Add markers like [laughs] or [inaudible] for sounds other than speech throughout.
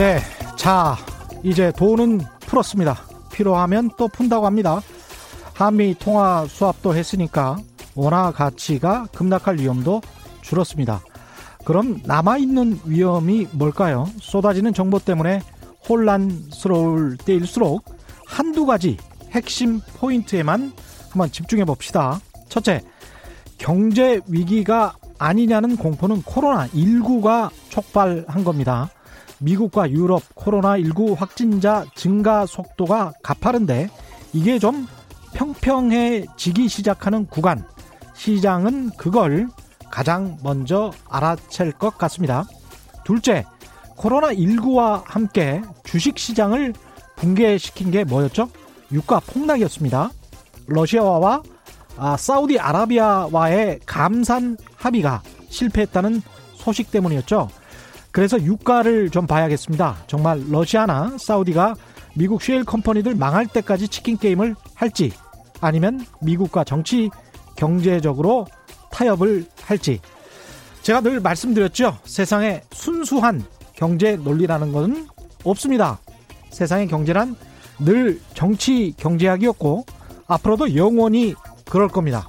네. 자, 이제 돈은 풀었습니다. 필요하면 또 푼다고 합니다. 한미 통화 수합도 했으니까 원화 가치가 급락할 위험도 줄었습니다. 그럼 남아있는 위험이 뭘까요? 쏟아지는 정보 때문에 혼란스러울 때일수록 한두 가지 핵심 포인트에만 한번 집중해 봅시다. 첫째, 경제 위기가 아니냐는 공포는 코로나19가 촉발한 겁니다. 미국과 유럽 코로나19 확진자 증가 속도가 가파른데 이게 좀 평평해지기 시작하는 구간. 시장은 그걸 가장 먼저 알아챌 것 같습니다. 둘째, 코로나19와 함께 주식 시장을 붕괴시킨 게 뭐였죠? 유가 폭락이었습니다. 러시아와 아, 사우디아라비아와의 감산 합의가 실패했다는 소식 때문이었죠. 그래서 유가를 좀 봐야겠습니다. 정말 러시아나 사우디가 미국 쉐일 컴퍼니들 망할 때까지 치킨 게임을 할지 아니면 미국과 정치 경제적으로 타협을 할지 제가 늘 말씀드렸죠. 세상에 순수한 경제 논리라는 것은 없습니다. 세상의 경제란 늘 정치 경제학이었고 앞으로도 영원히 그럴 겁니다.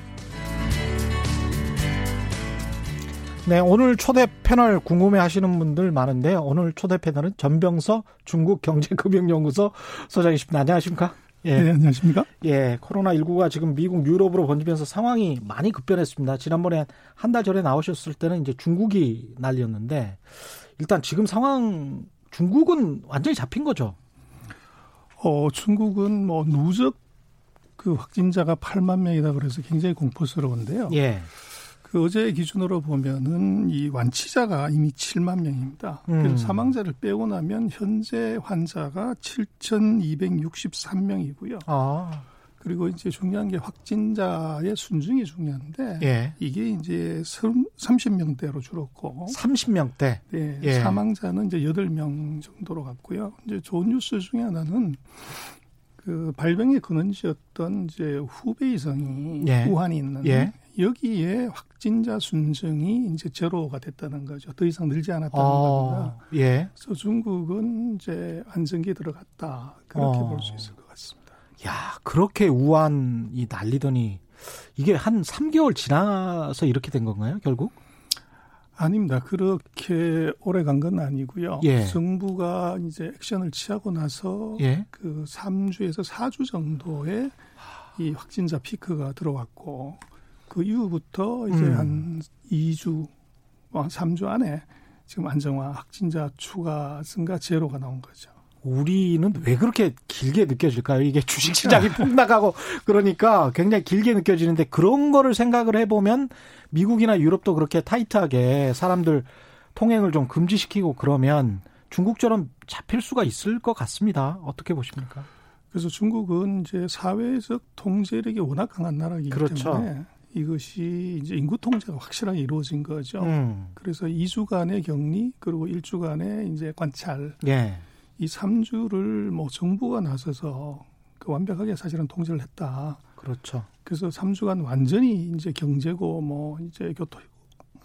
네, 오늘 초대 패널 궁금해 하시는 분들 많은데 오늘 초대 패널은 전병서 중국 경제금융연구소 소장이십니다. 안녕하십니까? 예. 네, 안녕하십니까? 예, 코로나19가 지금 미국, 유럽으로 번지면서 상황이 많이 급변했습니다. 지난번에 한 달 전에 나오셨을 때는 이제 중국이 난리였는데 일단 지금 상황 중국은 완전히 잡힌 거죠. 어, 중국은 뭐 누적 그 확진자가 8만 명이다 그래서 굉장히 공포스러운데요. 예. 그 어제 기준으로 보면은 이 완치자가 이미 7만 명입니다. 그래서 음. 사망자를 빼고 나면 현재 환자가 7,263명이고요. 아, 그리고 이제 중요한 게 확진자의 순증이 중요한데 예. 이게 이제 30명대로 줄었고 30명대. 네, 예. 사망자는 이제 8명 정도로 갔고요. 이제 좋은 뉴스 중에 하나는 그 발병의 근원지였던 이제 후베이성이 예. 우한이 있는 예. 여기에 확진자 순증이 이제 제로가 됐다는 거죠. 더 이상 늘지 않았다는 겁니다. 어, 예. 그래서 중국은 이제 안정기에 들어갔다. 그렇게 어. 볼수 있을 것 같습니다. 야, 그렇게 우한이 날리더니 이게 한 3개월 지나서 이렇게 된 건가요, 결국? 아닙니다. 그렇게 오래 간 건 아니고요. 예. 정부가 이제 액션을 취하고 나서 예. 그 3주에서 4주 정도의 이 확진자 피크가 들어왔고 그 이후부터 이제 음. 한 2주, 한 3주 안에 지금 안정화 확진자 추가 증가 제로가 나온 거죠. 우리는 왜 그렇게 길게 느껴질까요? 이게 주식 시장이 폭락하고 그러니까 굉장히 길게 느껴지는데 그런 거를 생각을 해보면 미국이나 유럽도 그렇게 타이트하게 사람들 통행을 좀 금지시키고 그러면 중국처럼 잡힐 수가 있을 것 같습니다. 어떻게 보십니까? 그래서 중국은 이제 사회적 통제력이 워낙 강한 나라이기 그렇죠. 때문에 이것이 이제 인구 통제가 확실하게 이루어진 거죠. 음. 그래서 2주간의 격리 그리고 1주간의 이제 관찰 예. 이 3주를 뭐 정부가 나서서 그 완벽하게 사실은 통제를 했다. 그렇죠. 그래서 3주간 완전히 이제 경제고 뭐 이제 교토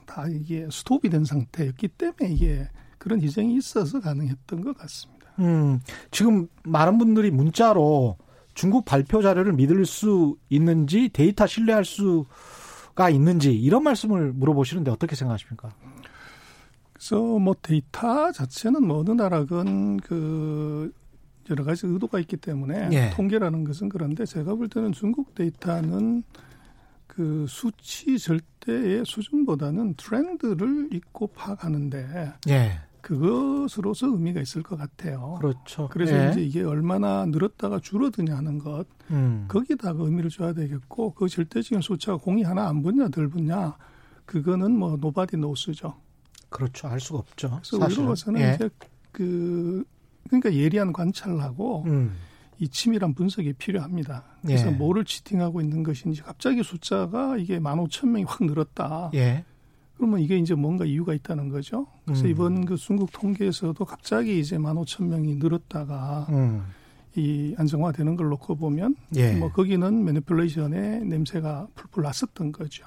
다 이게 스톱이 된 상태였기 때문에 이게 그런 희생이 있어서 가능했던 것 같습니다. 음, 지금 많은 분들이 문자로 중국 발표 자료를 믿을 수 있는지 데이터 신뢰할 수가 있는지 이런 말씀을 물어보시는데 어떻게 생각하십니까? 그래서 뭐 데이터 자체는 뭐 어느 나라건 그 여러 가지 의도가 있기 때문에 예. 통계라는 것은 그런데 제가 볼 때는 중국 데이터는 그 수치 절대의 수준보다는 트렌드를 읽고 파악하는데 예. 그것으로서 의미가 있을 것 같아요. 그렇죠. 그래서 예. 이제 이게 얼마나 늘었다가 줄어드냐 하는 것 음. 거기다가 의미를 줘야 되겠고 그 절대적인 수치가 공이 하나 안 붙냐 덜 붙냐 그거는 뭐 nobody knows죠. 그렇죠. 알 수가 없죠. 그래서. 우리로서는 예. 이제 그 그러니까 예리한 관찰을 하고 음. 이 치밀한 분석이 필요합니다. 그래서 예. 뭐를 cheating하고 있는 것인지 갑자기 숫자가 이게 만 오천 명이 확 늘었다. 예. 그러면 이게 이제 뭔가 이유가 있다는 거죠. 그래서 음. 이번 그 중국 통계에서도 갑자기 이제 만 오천 명이 늘었다가 음. 이 안정화되는 걸 놓고 보면 예. 뭐 거기는 매니플레이션의 냄새가 풀풀 났었던 거죠.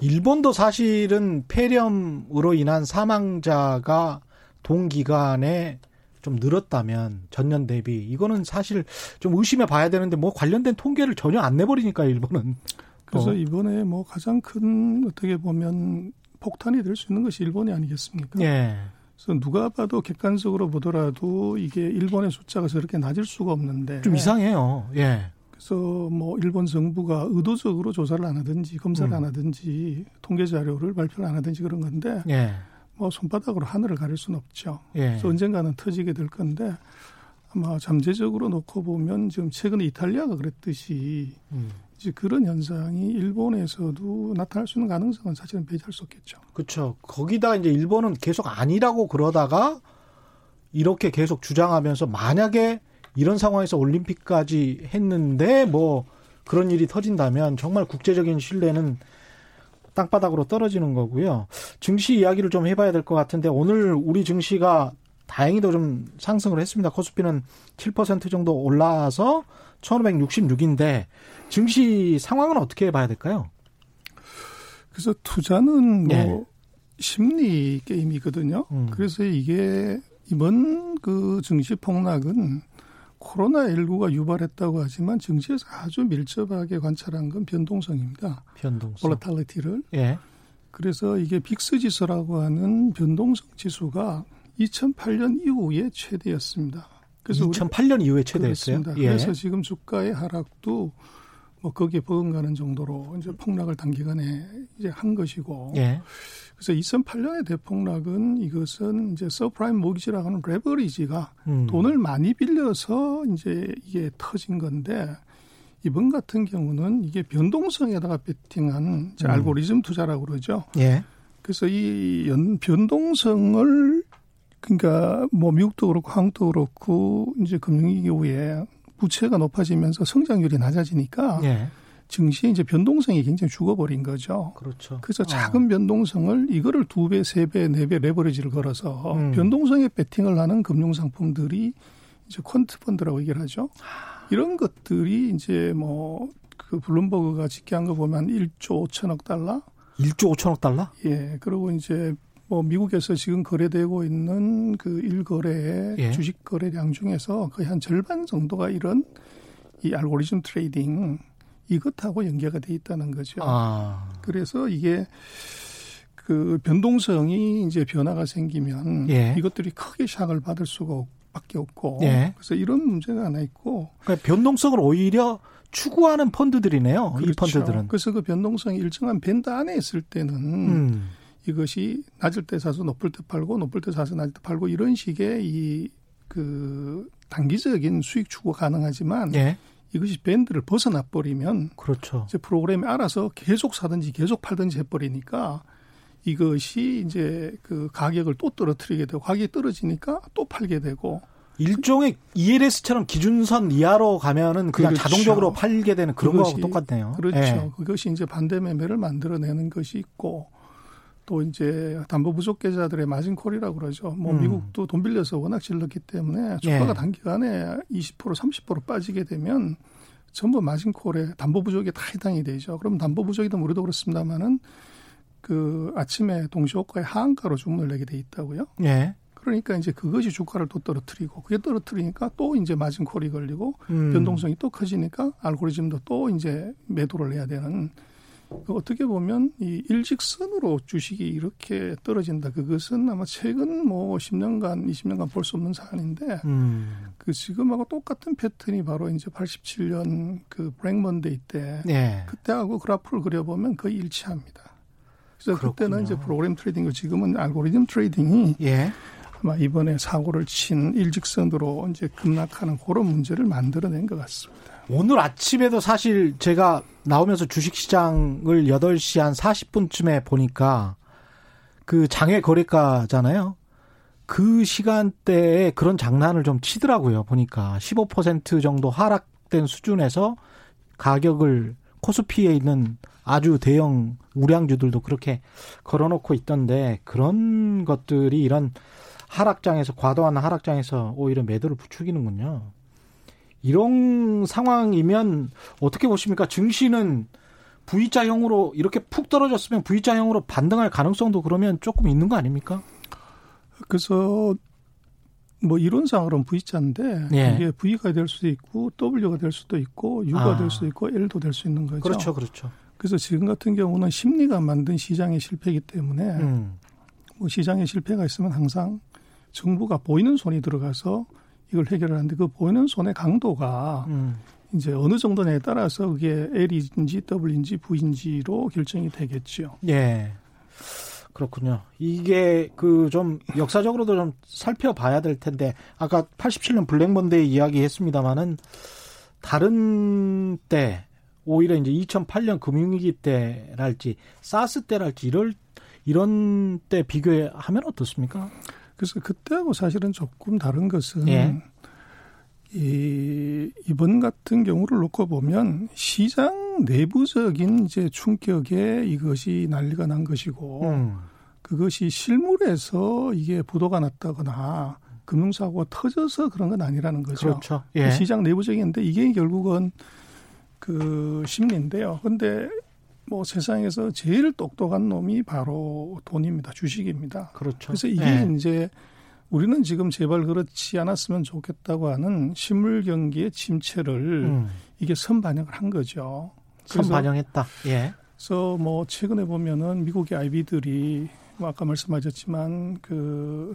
일본도 사실은 폐렴으로 인한 사망자가 동기간에 좀 늘었다면 전년 대비 이거는 사실 좀 의심해 봐야 되는데 뭐 관련된 통계를 전혀 안 내버리니까 일본은 그래서 어. 이번에 뭐 가장 큰 어떻게 보면 폭탄이 될 수 있는 것이 일본이 아니겠습니까? 예. 그래서 누가 봐도 객관적으로 보더라도 이게 일본의 숫자가 저렇게 낮을 수가 없는데 좀 이상해요. 예. 그래서 뭐 일본 정부가 의도적으로 조사를 안 하든지 검사를 음. 안 하든지 통계 자료를 발표를 안 하든지 그런 건데 예. 뭐 손바닥으로 하늘을 가릴 수는 없죠. 예. 그래서 언젠가는 터지게 될 건데 아마 잠재적으로 놓고 보면 지금 최근에 이탈리아가 그랬듯이 음. 이제 그런 현상이 일본에서도 나타날 수 있는 가능성은 사실은 배제할 수 없겠죠. 그렇죠. 거기다 이제 일본은 계속 아니라고 그러다가 이렇게 계속 주장하면서 만약에 이런 상황에서 올림픽까지 했는데 뭐 그런 일이 터진다면 정말 국제적인 신뢰는 땅바닥으로 떨어지는 거고요. 증시 이야기를 좀 해봐야 될 것 같은데 오늘 우리 증시가 다행히도 좀 상승을 했습니다. 코스피는 7% 정도 올라서 1566인데 증시 상황은 어떻게 봐야 될까요? 그래서 투자는 뭐 네. 심리 게임이거든요. 음. 그래서 이게 이번 그 증시 폭락은 코로나19가 유발했다고 하지만 증시에서 아주 밀접하게 관찰한 건 변동성입니다. 변동성. volatility를. 예. 그래서 이게 VIX 지수라고 하는 변동성 지수가 2008년 이후에 최대였습니다. 그래서 2008년 이후에 최대였어요. 예. 그래서 지금 주가의 하락도 뭐 거기에 버금가는 정도로 이제 폭락을 단기간에 이제 한 것이고. 예. 그래서 2008년의 대폭락은 이것은 이제 subprime mortgage라고 하는 leverage가 음. 돈을 많이 빌려서 이제 이게 터진 건데 이번 같은 경우는 이게 변동성에다가 베팅한 음. 알고리즘 투자라고 그러죠. 예. 그래서 이 연, 변동성을 그러니까 뭐 미국도 그렇고 한국도 그렇고 이제 금융위기 후에 부채가 높아지면서 성장률이 낮아지니까 예. 증시의 이제 변동성이 굉장히 죽어버린 거죠. 그렇죠. 그래서 어. 작은 변동성을 이거를 두 배, 세 배, 네 배 레버리지를 걸어서 음. 변동성에 베팅을 하는 금융 상품들이 이제 퀀트 펀드라고 얘기를 하죠. 이런 것들이 이제 뭐 그 블룸버그가 집계한 거 보면 1조 5천억 달러 1조 5천억 달러? 예. 그리고 이제 뭐 미국에서 지금 거래되고 있는 그 일거래의 예. 주식 거래량 중에서 거의 한 절반 정도가 이런 이 알고리즘 trading 이것하고 연계가 돼 있다는 거죠. 아. 그래서 이게 그 변동성이 이제 변화가 생기면 예. 이것들이 크게 shock을 받을 수가 밖에 없고 예. 그래서 이런 문제가 하나 있고 그러니까 변동성을 오히려 추구하는 펀드들이네요. 그렇죠. 이 펀드들은. 그래서 그 변동성이 일정한 밴드 안에 있을 때는 음. 이것이 낮을 때 사서 높을 때 팔고 높을 때 사서 낮을 때 팔고 이런 식의 이 그 단기적인 수익 추구가 가능하지만 예. 이것이 밴드를 벗어나 버리면 그렇죠. 이제 프로그램이 알아서 계속 사든지 계속 팔든지 해버리니까 이것이 이제 그 가격을 또 떨어뜨리게 되고 가격이 떨어지니까 또 팔게 되고 일종의 ELS처럼 기준선 이하로 가면은 그냥 그렇죠. 자동적으로 팔게 되는 그런 거하고 똑같네요. 그렇죠. 네. 그것이 이제 반대 매매를 만들어내는 것이 있고 또 이제 담보 부족 계좌들의 margin call이라고 그러죠. 뭐 음. 미국도 돈 빌려서 워낙 질렀기 때문에 주가가 예. 단기간에 20% 30% 빠지게 되면 전부 margin call에 담보 부족에 다 해당이 되죠. 그럼 담보 부족이든 우리도 그렇습니다만은 그 아침에 동시호가의 하한가로 주문을 내게 돼 있다고요. 예. 그러니까 이제 그것이 주가를 또 떨어뜨리고 그게 떨어뜨리니까 또 이제 margin call이 걸리고 음. 변동성이 또 커지니까 알고리즘도 또 이제 매도를 해야 되는 어떻게 보면 이 일직선으로 주식이 이렇게 떨어진다. 그것은 아마 최근 뭐 10년간, 20년간 볼 수 없는 사안인데, 음. 그 지금하고 똑같은 패턴이 바로 이제 87년 그 Black Monday 때, 네. 그때하고 그래프를 그려보면 거의 일치합니다. 그래서 그렇군요. 그때는 이제 프로그램 trading이고 지금은 알고리즘 trading이 예. 아마 이번에 사고를 친 일직선으로 이제 급락하는 그런 문제를 만들어낸 것 같습니다. 오늘 아침에도 사실 제가 나오면서 주식시장을 8시 한 40분쯤에 보니까 그 장외 거래가잖아요. 그 시간대에 그런 장난을 좀 치더라고요. 보니까 15% 정도 하락된 수준에서 가격을 코스피에 있는 아주 대형 우량주들도 그렇게 걸어놓고 있던데 그런 것들이 이런 하락장에서 과도한 하락장에서 오히려 매도를 부추기는군요. 이런 상황이면 어떻게 보십니까? 증시는 V자형으로 이렇게 푹 떨어졌으면 V자형으로 반등할 가능성도 그러면 조금 있는 거 아닙니까? 그래서 뭐 이론상으로는 V자인데 예. 이게 V가 될 수도 있고 W가 될 수도 있고 U가 아. 될 수도 있고 L도 될 수 있는 거죠. 그렇죠, 그렇죠. 그래서 지금 같은 경우는 심리가 만든 시장의 실패이기 때문에 음. 뭐 시장의 실패가 있으면 항상 정부가 보이는 손이 들어가서 이걸 해결을 하는데 그 보이는 손의 강도가 음. 이제 어느 정도냐에 따라서 그게 L인지 W인지 V인지로 결정이 되겠죠. 예. 그렇군요. 이게 그 좀 역사적으로도 좀 살펴봐야 될 텐데 아까 87년 블랙먼데이 이야기 했습니다마는 다른 때 오히려 이제 2008년 금융위기 때랄지 사스 때랄지 이럴 이런 때 비교하면 어떻습니까? 그래서 그때하고 사실은 조금 다른 것은 예. 이 이번 같은 경우를 놓고 보면 시장 내부적인 이제 충격에 이것이 난리가 난 것이고 음. 그것이 실물에서 이게 부도가 났다거나 금융사고가 터져서 그런 건 아니라는 거죠. 그렇죠. 예. 시장 내부적인데 이게 결국은 그 심리인데요. 근데 뭐 세상에서 제일 똑똑한 놈이 바로 돈입니다. 주식입니다. 그렇죠. 그래서 이게 네. 이제 우리는 지금 제발 그렇지 않았으면 좋겠다고 하는 실물 경기의 침체를 음. 이게 선반영을 한 거죠. 선반영했다. 예. 그래서 뭐 최근에 보면은 미국의 아이비들이 뭐 아까 말씀하셨지만 그뭐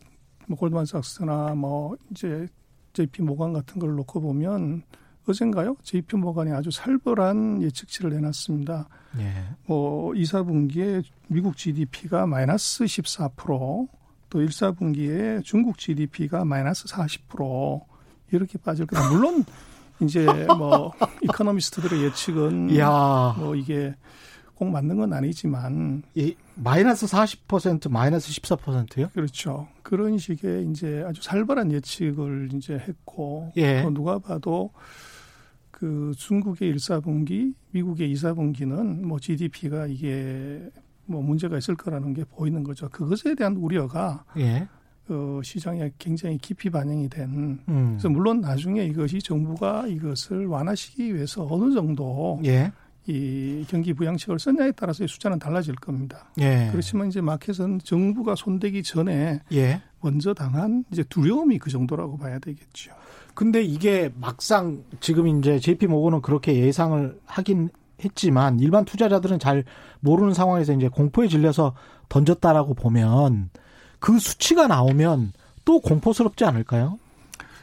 골드만삭스나 뭐 이제 JP 모간 같은 걸 놓고 보면 어젠가요? JP 모간이 아주 살벌한 예측치를 내놨습니다. 예. 뭐 2, 4분기에 미국 GDP가 마이너스 14%, 또 1, 4분기에 중국 GDP가 마이너스 40% 이렇게 빠질 거다. 물론 이제 뭐 [laughs] 이코노미스트들의 예측은 야. 뭐 이게 꼭 맞는 건 아니지만 이 마이너스 40% 마이너스 14%요? 그렇죠. 그런 식의 이제 아주 살벌한 예측을 이제 했고 예. 또 누가 봐도 그 중국의 1, 4분기, 미국의 2, 4분기는 뭐 GDP가 이게 뭐 문제가 있을 거라는 게 보이는 거죠. 그것에 대한 우려가 예. 어, 시장에 굉장히 깊이 반영이 된. 음. 그래서 물론 나중에 이것이 정부가 이것을 완화시키기 위해서 어느 정도 예. 이 경기 부양책을 썼냐에 따라서 숫자는 달라질 겁니다. 예. 그렇지만 이제 마켓은 정부가 손대기 전에 예. 먼저 당한 이제 두려움이 그 정도라고 봐야 되겠죠. 근데 이게 막상 지금 이제 JP 모건은 그렇게 예상을 하긴 했지만 일반 투자자들은 잘 모르는 상황에서 이제 공포에 질려서 던졌다라고 보면 그 수치가 나오면 또 공포스럽지 않을까요?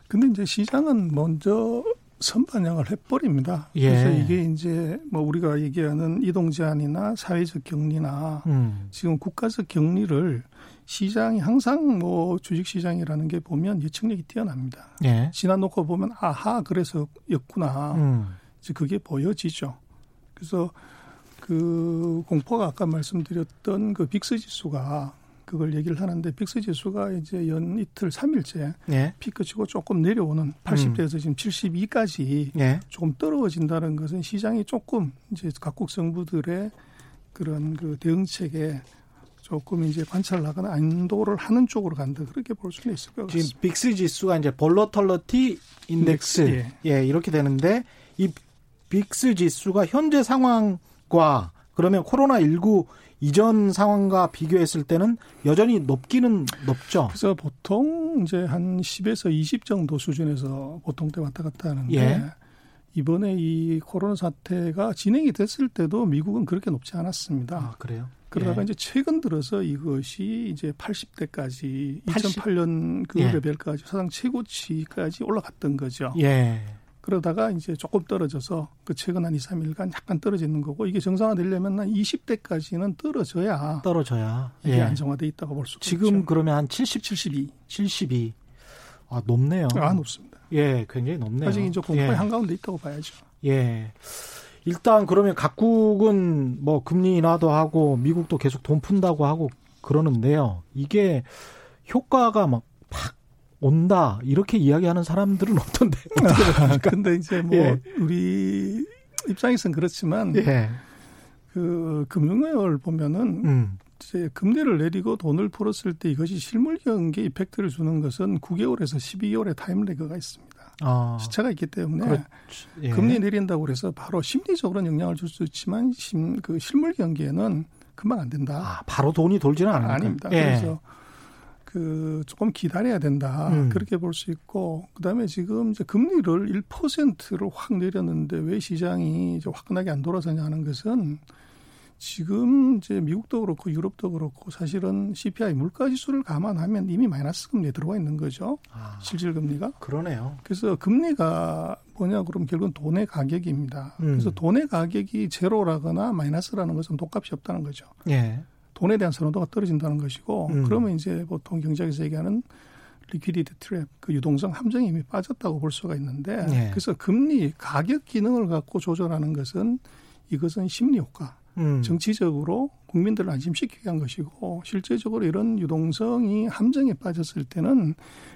근데 이제 시장은 먼저 선반영을 해버립니다. 예. 그래서 이게 이제 뭐 우리가 얘기하는 이동 제한이나 사회적 격리나 음. 지금 국가적 격리를 시장이 항상 뭐 주식 시장이라는 게 보면 예측력이 뛰어납니다. 예. 지나 놓고 보면 아하 그래서였구나. 음. 이제 그게 보여지죠. 그래서 그 공포가 아까 말씀드렸던 그 VIX 지수가 그걸 얘기를 하는데 VIX 지수가 이제 연 이틀 3일째 예. 피크 치고 조금 내려오는 80대에서 음. 지금 72까지 예. 조금 떨어진다는 것은 시장이 조금 이제 각국 정부들의 그런 그 대응책에 조금 이제 관찰하거나 안도를 하는 쪽으로 간다 그렇게 볼 수는 있을 것 같습니다. 지금 VIX 지수가 이제 volatility 인덱스 예. 예 이렇게 되는데 이 빅스 지수가 현재 상황과 그러면 코로나 19 이전 상황과 비교했을 때는 여전히 높기는 높죠. 그래서 보통 이제 한 10에서 20 정도 수준에서 보통 때 왔다 갔다 하는데 예. 이번에 이 코로나 사태가 진행이 됐을 때도 미국은 그렇게 높지 않았습니다. 아, 그래요? 그러다가 예. 이제 최근 들어서 이것이 이제 80대까지 80? 2008년 그 예. 레벨까지 사상 최고치까지 올라갔던 거죠. 예. 그러다가 이제 조금 떨어져서 그 최근 한 2, 3일간 약간 떨어지는 거고 이게 정상화되려면 한 20대까지는 떨어져야 떨어져야 이게 예. 안정화돼 있다고 볼 수 있죠. 지금 그러면 한 70, 72, 72. 아, 높네요. 아, 높습니다. 예, 굉장히 높네요. 아직 이제 공포의 예. 한가운데 있다고 봐야죠. 예. 일단 그러면 각국은 뭐 금리 인하도 하고 미국도 계속 돈 푼다고 하고 그러는데요. 이게 효과가 막 팍 온다 이렇게 이야기하는 사람들은 없던데 [laughs] 아, [laughs] 근데 이제 뭐 예. 우리 입장에서는 그렇지만 예. 그 금융을 보면은 음. 이제 금리를 내리고 돈을 풀었을 때 이것이 실물 경기에 이펙트를 주는 것은 9개월에서 12개월의 타임 레그가 있습니다. 아. 시차가 있기 때문에 예. 금리 내린다고 해서 바로 심리적으로는 영향을 줄 수 있지만 심, 그 실물 경기에는 금방 안 된다. 아, 바로 돈이 돌지는 않습니다. 아닙니다. 예. 그래서 그 조금 기다려야 된다. 음. 그렇게 볼 수 있고 그다음에 지금 이제 금리를 1%로 확 내렸는데 왜 시장이 이제 화끈하게 안 돌아서냐 하는 것은 지금 이제 미국도 그렇고 유럽도 그렇고 사실은 CPI 물가 지수를 감안하면 이미 마이너스 금리에 들어와 있는 거죠. 아, 실질 금리가. 그러네요. 그래서 금리가 뭐냐 그러면 결국은 돈의 가격입니다. 음. 그래서 돈의 가격이 제로라거나 마이너스라는 것은 독값이 없다는 거죠. 예. 돈에 대한 선호도가 떨어진다는 것이고 음. 그러면 이제 보통 경제학에서 얘기하는 liquidity trap 그 유동성 함정이 이미 빠졌다고 볼 수가 있는데 예. 그래서 금리 가격 기능을 갖고 조절하는 것은 이것은 심리 효과 음. 정치적으로 국민들을 안심시키게 한 것이고 실제적으로 이런 유동성이 함정에 빠졌을 때는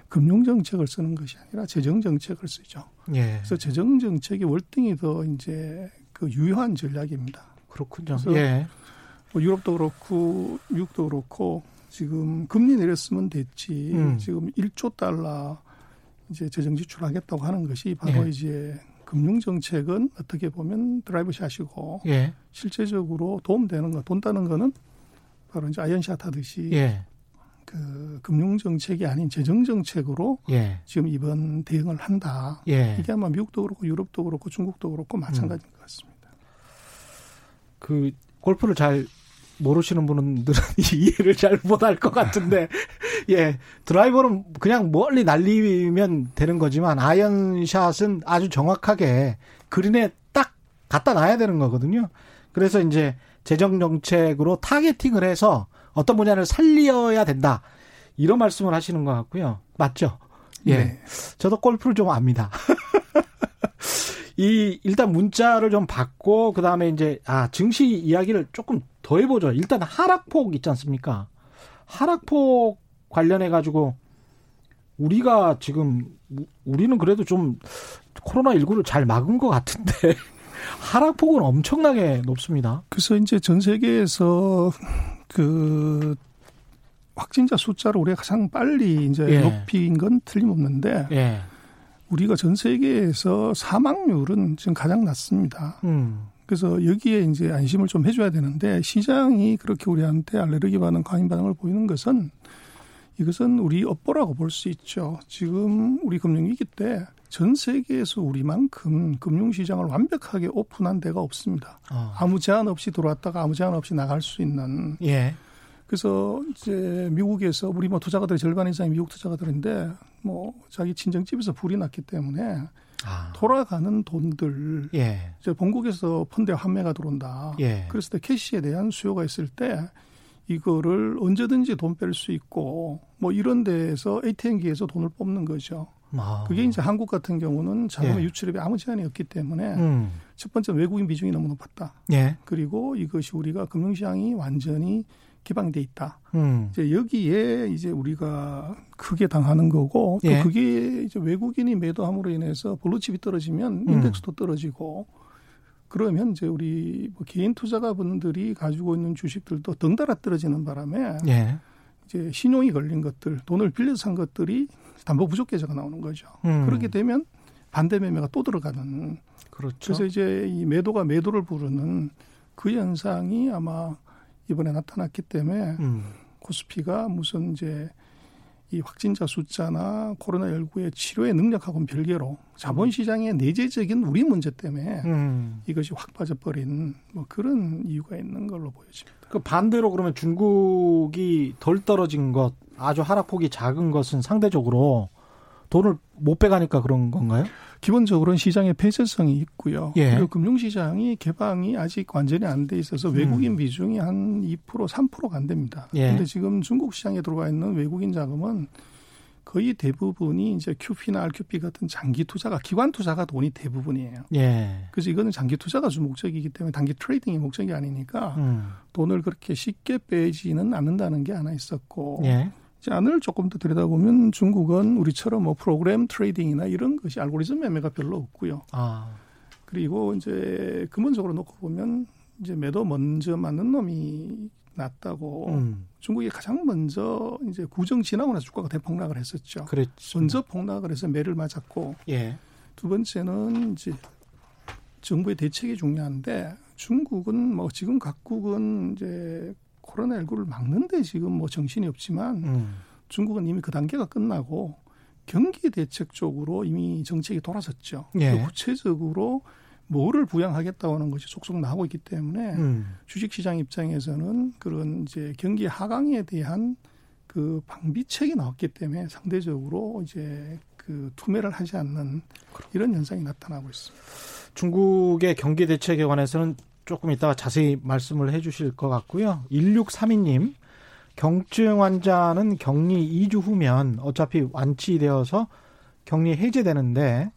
금융 정책을 쓰는 것이 아니라 재정 정책을 쓰죠. 예. 그래서 재정 정책이 월등히 더 이제 그 유효한 전략입니다. 그렇군요. 예. 뭐 유럽도 그렇고 미국도 그렇고 지금 금리 내렸으면 됐지. 음. 지금 1조 달러 이제 재정 지출하겠다고 하는 것이 바로 예. 이제 금융 정책은 어떻게 보면 드라이브 샷이고 예. 실제적으로 도움되는 거, 돈 따는 거는 바로 이제 아이언샷 하듯이 예. 그 금융 정책이 아닌 재정 정책으로 예. 지금 이번 대응을 한다. 예. 이게 아마 미국도 그렇고 유럽도 그렇고 중국도 그렇고 마찬가지인 음. 것 같습니다. 그 골프를 잘 모르시는 분들은 [laughs] 이해를 잘 못할 것 같은데, [laughs] 예, 드라이버는 그냥 멀리 날리면 되는 거지만, 아이언샷은 아주 정확하게 그린에 딱 갖다 놔야 되는 거거든요. 그래서 이제 재정 정책으로 타겟팅을 해서 어떤 분야를 살려야 된다. 이런 말씀을 하시는 것 같고요. 맞죠? 예. 네. 저도 골프를 좀 압니다. [laughs] 이 일단 문자를 좀 받고 그다음에 이제 아 증시 이야기를 조금 더 해보죠. 일단 하락폭 있지 않습니까? 하락폭 관련해 가지고 우리가 지금 우리는 그래도 좀 코로나 19를 잘 막은 것 같은데 [laughs] 하락폭은 엄청나게 높습니다. 그래서 이제 전 세계에서 그 확진자 숫자를 우리가 가장 빨리 이제 예. 높인 건 틀림없는데 예. 우리가 전 세계에서 사망률은 지금 가장 낮습니다. 음. 그래서 여기에 이제 안심을 좀 해줘야 되는데 시장이 그렇게 우리한테 알레르기 반응, 과민 반응을 보이는 것은 이것은 우리 업보라고 볼 수 있죠. 지금 우리 금융위기 때 전 세계에서 우리만큼 금융시장을 완벽하게 오픈한 데가 없습니다. 어. 아무 제한 없이 들어왔다가 아무 제한 없이 나갈 수 있는. 예. 그래서 이제 미국에서 우리 뭐 투자가들의 절반 이상이 미국 투자가들인데 뭐 자기 친정집에서 불이 났기 때문에 아. 돌아가는 돈들 예. 이제 본국에서 펀드에 환매가 들어온다. 예. 그랬을 때 캐시에 대한 수요가 있을 때 이거를 언제든지 돈 뺄 수 있고 뭐 이런 데에서 ATM기에서 돈을 뽑는 거죠. 아. 그게 이제 한국 같은 경우는 자금의 예. 유출입에 아무 제한이 없기 때문에 음. 첫 번째 외국인 비중이 너무 높았다. 예. 그리고 이것이 우리가 금융시장이 완전히 개방돼 있다. 음. 이제 여기에 이제 우리가 크게 당하는 거고 또 예. 그게 이제 외국인이 매도함으로 인해서 블루칩이 떨어지면 음. 인덱스도 떨어지고 그러면 이제 우리 뭐 개인 투자가 분들이 가지고 있는 주식들도 덩달아 떨어지는 바람에 예. 이제 신용이 걸린 것들, 돈을 빌려서 산 것들이 담보 부족 계좌가 나오는 거죠. 음. 그렇게 되면 반대 매매가 또 들어가는. 그렇죠. 그래서 이제 이 매도가 매도를 부르는 그 현상이 아마 이번에 나타났기 때문에 음. 코스피가 무슨 이제 이 확진자 숫자나 코로나19의 치료의 능력하고는 별개로 자본시장의 내재적인 우리 문제 때문에 음. 이것이 확 빠져버린 뭐 그런 이유가 있는 걸로 보여집니다. 그 반대로 그러면 중국이 덜 떨어진 것, 아주 하락폭이 작은 것은 상대적으로 돈을 못 빼가니까 그런 건가요? 기본적으로는 시장의 폐쇄성이 있고요. 예. 그리고 금융시장이 개방이 아직 완전히 안 돼 있어서 외국인 음. 비중이 한 2% 3%가 안 됩니다. 그런데 예. 지금 중국 시장에 들어와 있는 외국인 자금은 거의 대부분이 이제 QFII나 RQFII 같은 장기 투자가 기관 투자가 돈이 대부분이에요. 예. 그래서 이거는 장기 투자가 주 목적이기 때문에 단기 trading이 목적이 아니니까 음. 돈을 그렇게 쉽게 빼지는 않는다는 게 하나 있었고 예. 이제 안을 조금 더 들여다보면 중국은 우리처럼 뭐 프로그램 trading이나 이런 것이 알고리즘 매매가 별로 없고요. 아. 그리고 이제 근본적으로 놓고 보면 이제 매도 먼저 맞는 놈이 낫다고 음. 중국이 가장 먼저 이제 구정 지나고 나서 주가가 대폭락을 했었죠. 그랬죠. 먼저 폭락을 해서 매를 맞았고 예. 두 번째는 이제 정부의 대책이 중요한데 중국은 뭐 지금 각국은 이제 코로나19를 막는데 지금 뭐 정신이 없지만 음. 중국은 이미 그 단계가 끝나고 경기 대책 쪽으로 이미 정책이 돌아섰죠. 예. 구체적으로 뭐를 부양하겠다고 하는 것이 속속 나오고 있기 때문에 음. 주식시장 입장에서는 그런 이제 경기 하강에 대한 그 방비책이 나왔기 때문에 상대적으로 이제 그 투매를 하지 않는 이런 현상이 나타나고 있습니다. 중국의 경기 대책에 관해서는 조금 이따가 자세히 말씀을 해 주실 것 같고요. 1632님, 경증 환자는 격리 2주 후면 어차피 완치되어서 격리 해제되는데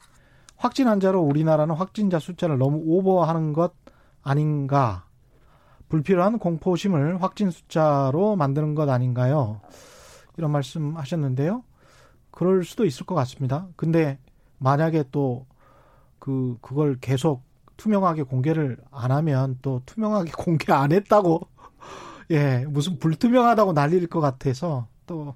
확진 환자로 우리나라는 확진자 숫자를 너무 오버하는 것 아닌가? 불필요한 공포심을 확진 숫자로 만드는 것 아닌가요? 이런 말씀 하셨는데요. 그럴 수도 있을 것 같습니다. 근데 만약에 또 그, 그걸 계속 투명하게 공개를 안 하면 또 투명하게 [laughs] 공개 안 했다고, 예, 무슨 불투명하다고 난리일 것 같아서 또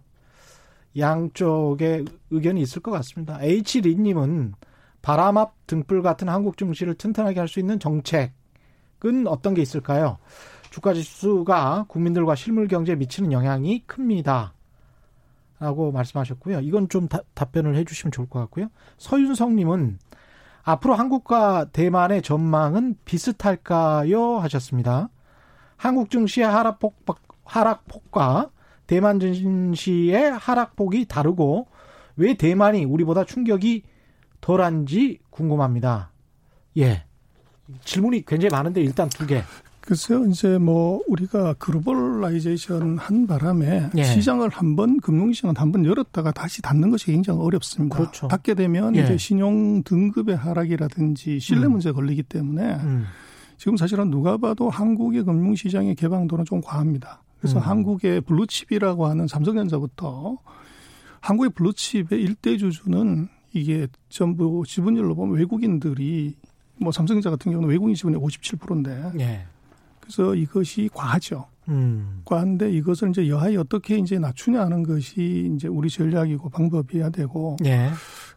양쪽의 의견이 있을 것 같습니다. H리님은 바람 앞 등불 같은 한국 증시를 튼튼하게 할 수 있는 정책은 어떤 게 있을까요? 주가 지수가 국민들과 실물 경제에 미치는 영향이 큽니다. 라고 말씀하셨고요. 이건 좀 다, 답변을 해 주시면 좋을 것 같고요. 서윤성 님은 앞으로 한국과 대만의 전망은 비슷할까요? 하셨습니다. 한국 증시의 하락폭, 하락폭과 대만 증시의 하락폭이 다르고 왜 대만이 우리보다 충격이 덜한지 궁금합니다. 예. 질문이 굉장히 많은데 일단 두 개. 글쎄요, 이제 뭐 우리가 globalization 한 바람에 예. 시장을 한번 금융시장을 한번 열었다가 다시 닫는 것이 굉장히 어렵습니다. 그렇죠. 닫게 되면 예. 이제 신용 등급의 하락이라든지 신뢰 음. 문제 걸리기 때문에 음. 지금 사실은 누가 봐도 한국의 금융시장의 개방도는 좀 과합니다. 그래서 음. 한국의 블루칩이라고 하는 삼성전자부터 한국의 블루칩의 일대 주주는 이게 전부 지분율로 보면 외국인들이 뭐 삼성전자 같은 경우는 외국인 지분이 57%인데 예. 그래서 이것이 과하죠. 음. 과한데 이것을 이제 여하에 어떻게 이제 낮추냐 하는 것이 이제 우리 전략이고 방법이어야 되고 예.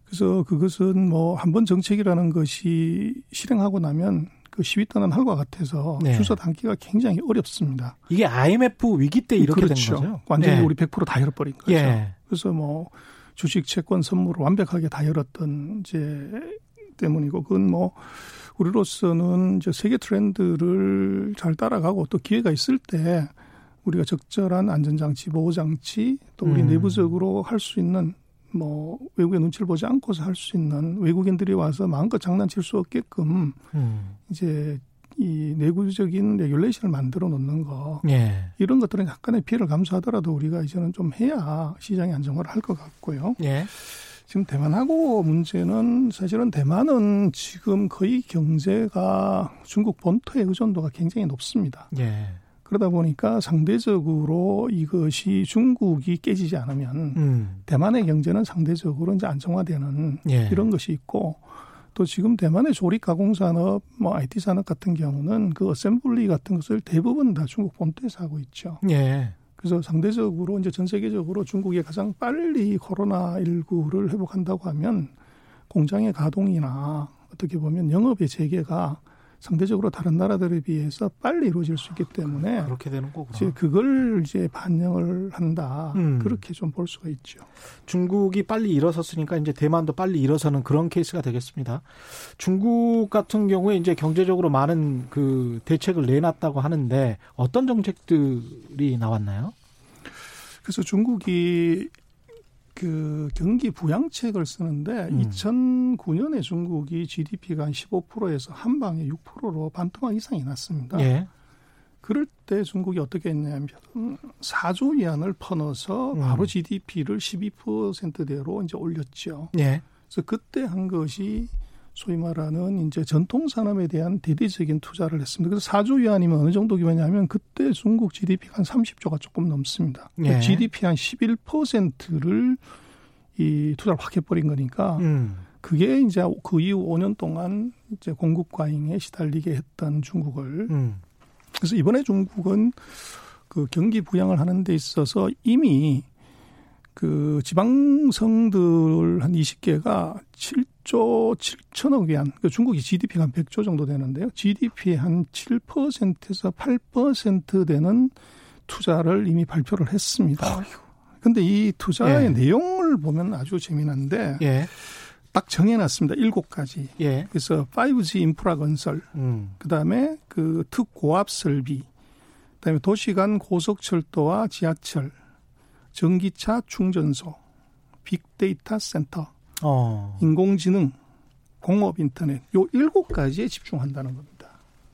그래서 그것은 뭐 한 번 정책이라는 것이 실행하고 나면 그 시위 떠난 할과 같아서 네. 주서 담기가 굉장히 어렵습니다. 이게 IMF 위기 때 이렇게 그렇죠. 된 거죠. 완전히 네. 우리 100%다 열어버린 거죠. 예. 그래서 뭐 주식 채권 선물을 완벽하게 다 열었던 이제 때문이고 그건 뭐 우리로서는 이제 세계 트렌드를 잘 따라가고 또 기회가 있을 때 우리가 적절한 안전장치, 보호장치 또 우리 음. 내부적으로 할 수 있는 뭐 외국의 눈치를 보지 않고서 할 수 있는 외국인들이 와서 마음껏 장난칠 수 없게끔 음. 이제 이 내부적인 레귤레이션을 만들어 놓는 거 예. 이런 것들은 약간의 피해를 감수하더라도 우리가 이제는 좀 해야 시장이 안정화를 할 것 같고요. 예. 지금 대만하고 문제는 사실은 대만은 지금 거의 경제가 중국 본토의 의존도가 굉장히 높습니다. 예. 그러다 보니까 상대적으로 이것이 중국이 깨지지 않으면 음. 대만의 경제는 상대적으로 이제 안정화되는 예. 이런 것이 있고 또 지금 대만의 조립 가공 산업, 뭐 IT 산업 같은 경우는 그 어셈블리 같은 것을 대부분 다 중국 본토에서 하고 있죠. 예. 그래서 상대적으로 이제 전 세계적으로 중국이 가장 빨리 코로나19를 회복한다고 하면 공장의 가동이나 어떻게 보면 영업의 재개가 상대적으로 다른 나라들에 비해서 빨리 이루어질 수 있기 때문에 그렇게 되는 거구나. 이제 그걸 이제 반영을 한다. 음. 그렇게 좀 볼 수가 있죠. 중국이 빨리 일어섰으니까 이제 대만도 빨리 일어서는 그런 케이스가 되겠습니다. 중국 같은 경우에 이제 경제적으로 많은 그 대책을 내놨다고 하는데 어떤 정책들이 나왔나요? 그래서 중국이 그 경기 부양책을 쓰는데 음. 2009년에 중국이 GDP가 한 15%에서 한 방에 6%로 반토막 이상이 났습니다. 예. 그럴 때 중국이 어떻게 했냐면 4조 위안을 퍼넣어서 음. 바로 GDP를 12%대로 이제 올렸죠. 예. 그래서 그때 한 것이 소위 말하는 이제 전통 산업에 대한 대대적인 투자를 했습니다. 그래서 4조 위안이면 어느 정도 규모냐면 그때 중국 GDP가 한 30조가 조금 넘습니다. 그러니까 예. GDP 한 11%를 이 투자를 확 해버린 거니까 음. 그게 이제 그 이후 5년 동안 이제 공급 과잉에 시달리게 했던 중국을 음. 그래서 이번에 중국은 그 경기 부양을 하는 데 있어서 이미 그 지방성들 한 20개가 7조 7천억 위안, 그 중국이 GDP가 한 100조 정도 되는데요. GDP의 한 7%에서 8% 되는 투자를 이미 발표를 했습니다. 근데 이 투자의 예. 내용을 보면 아주 재미난데 예. 딱 정해놨습니다. 일곱 가지. 예. 그래서 5G 인프라 건설, 음. 그다음에 그 특고압 설비, 그다음에 도시간 고속철도와 지하철, 전기차 충전소, 빅데이터 센터, 어. 인공지능, 공업 인터넷 요 일곱 가지에 집중한다는 겁니다.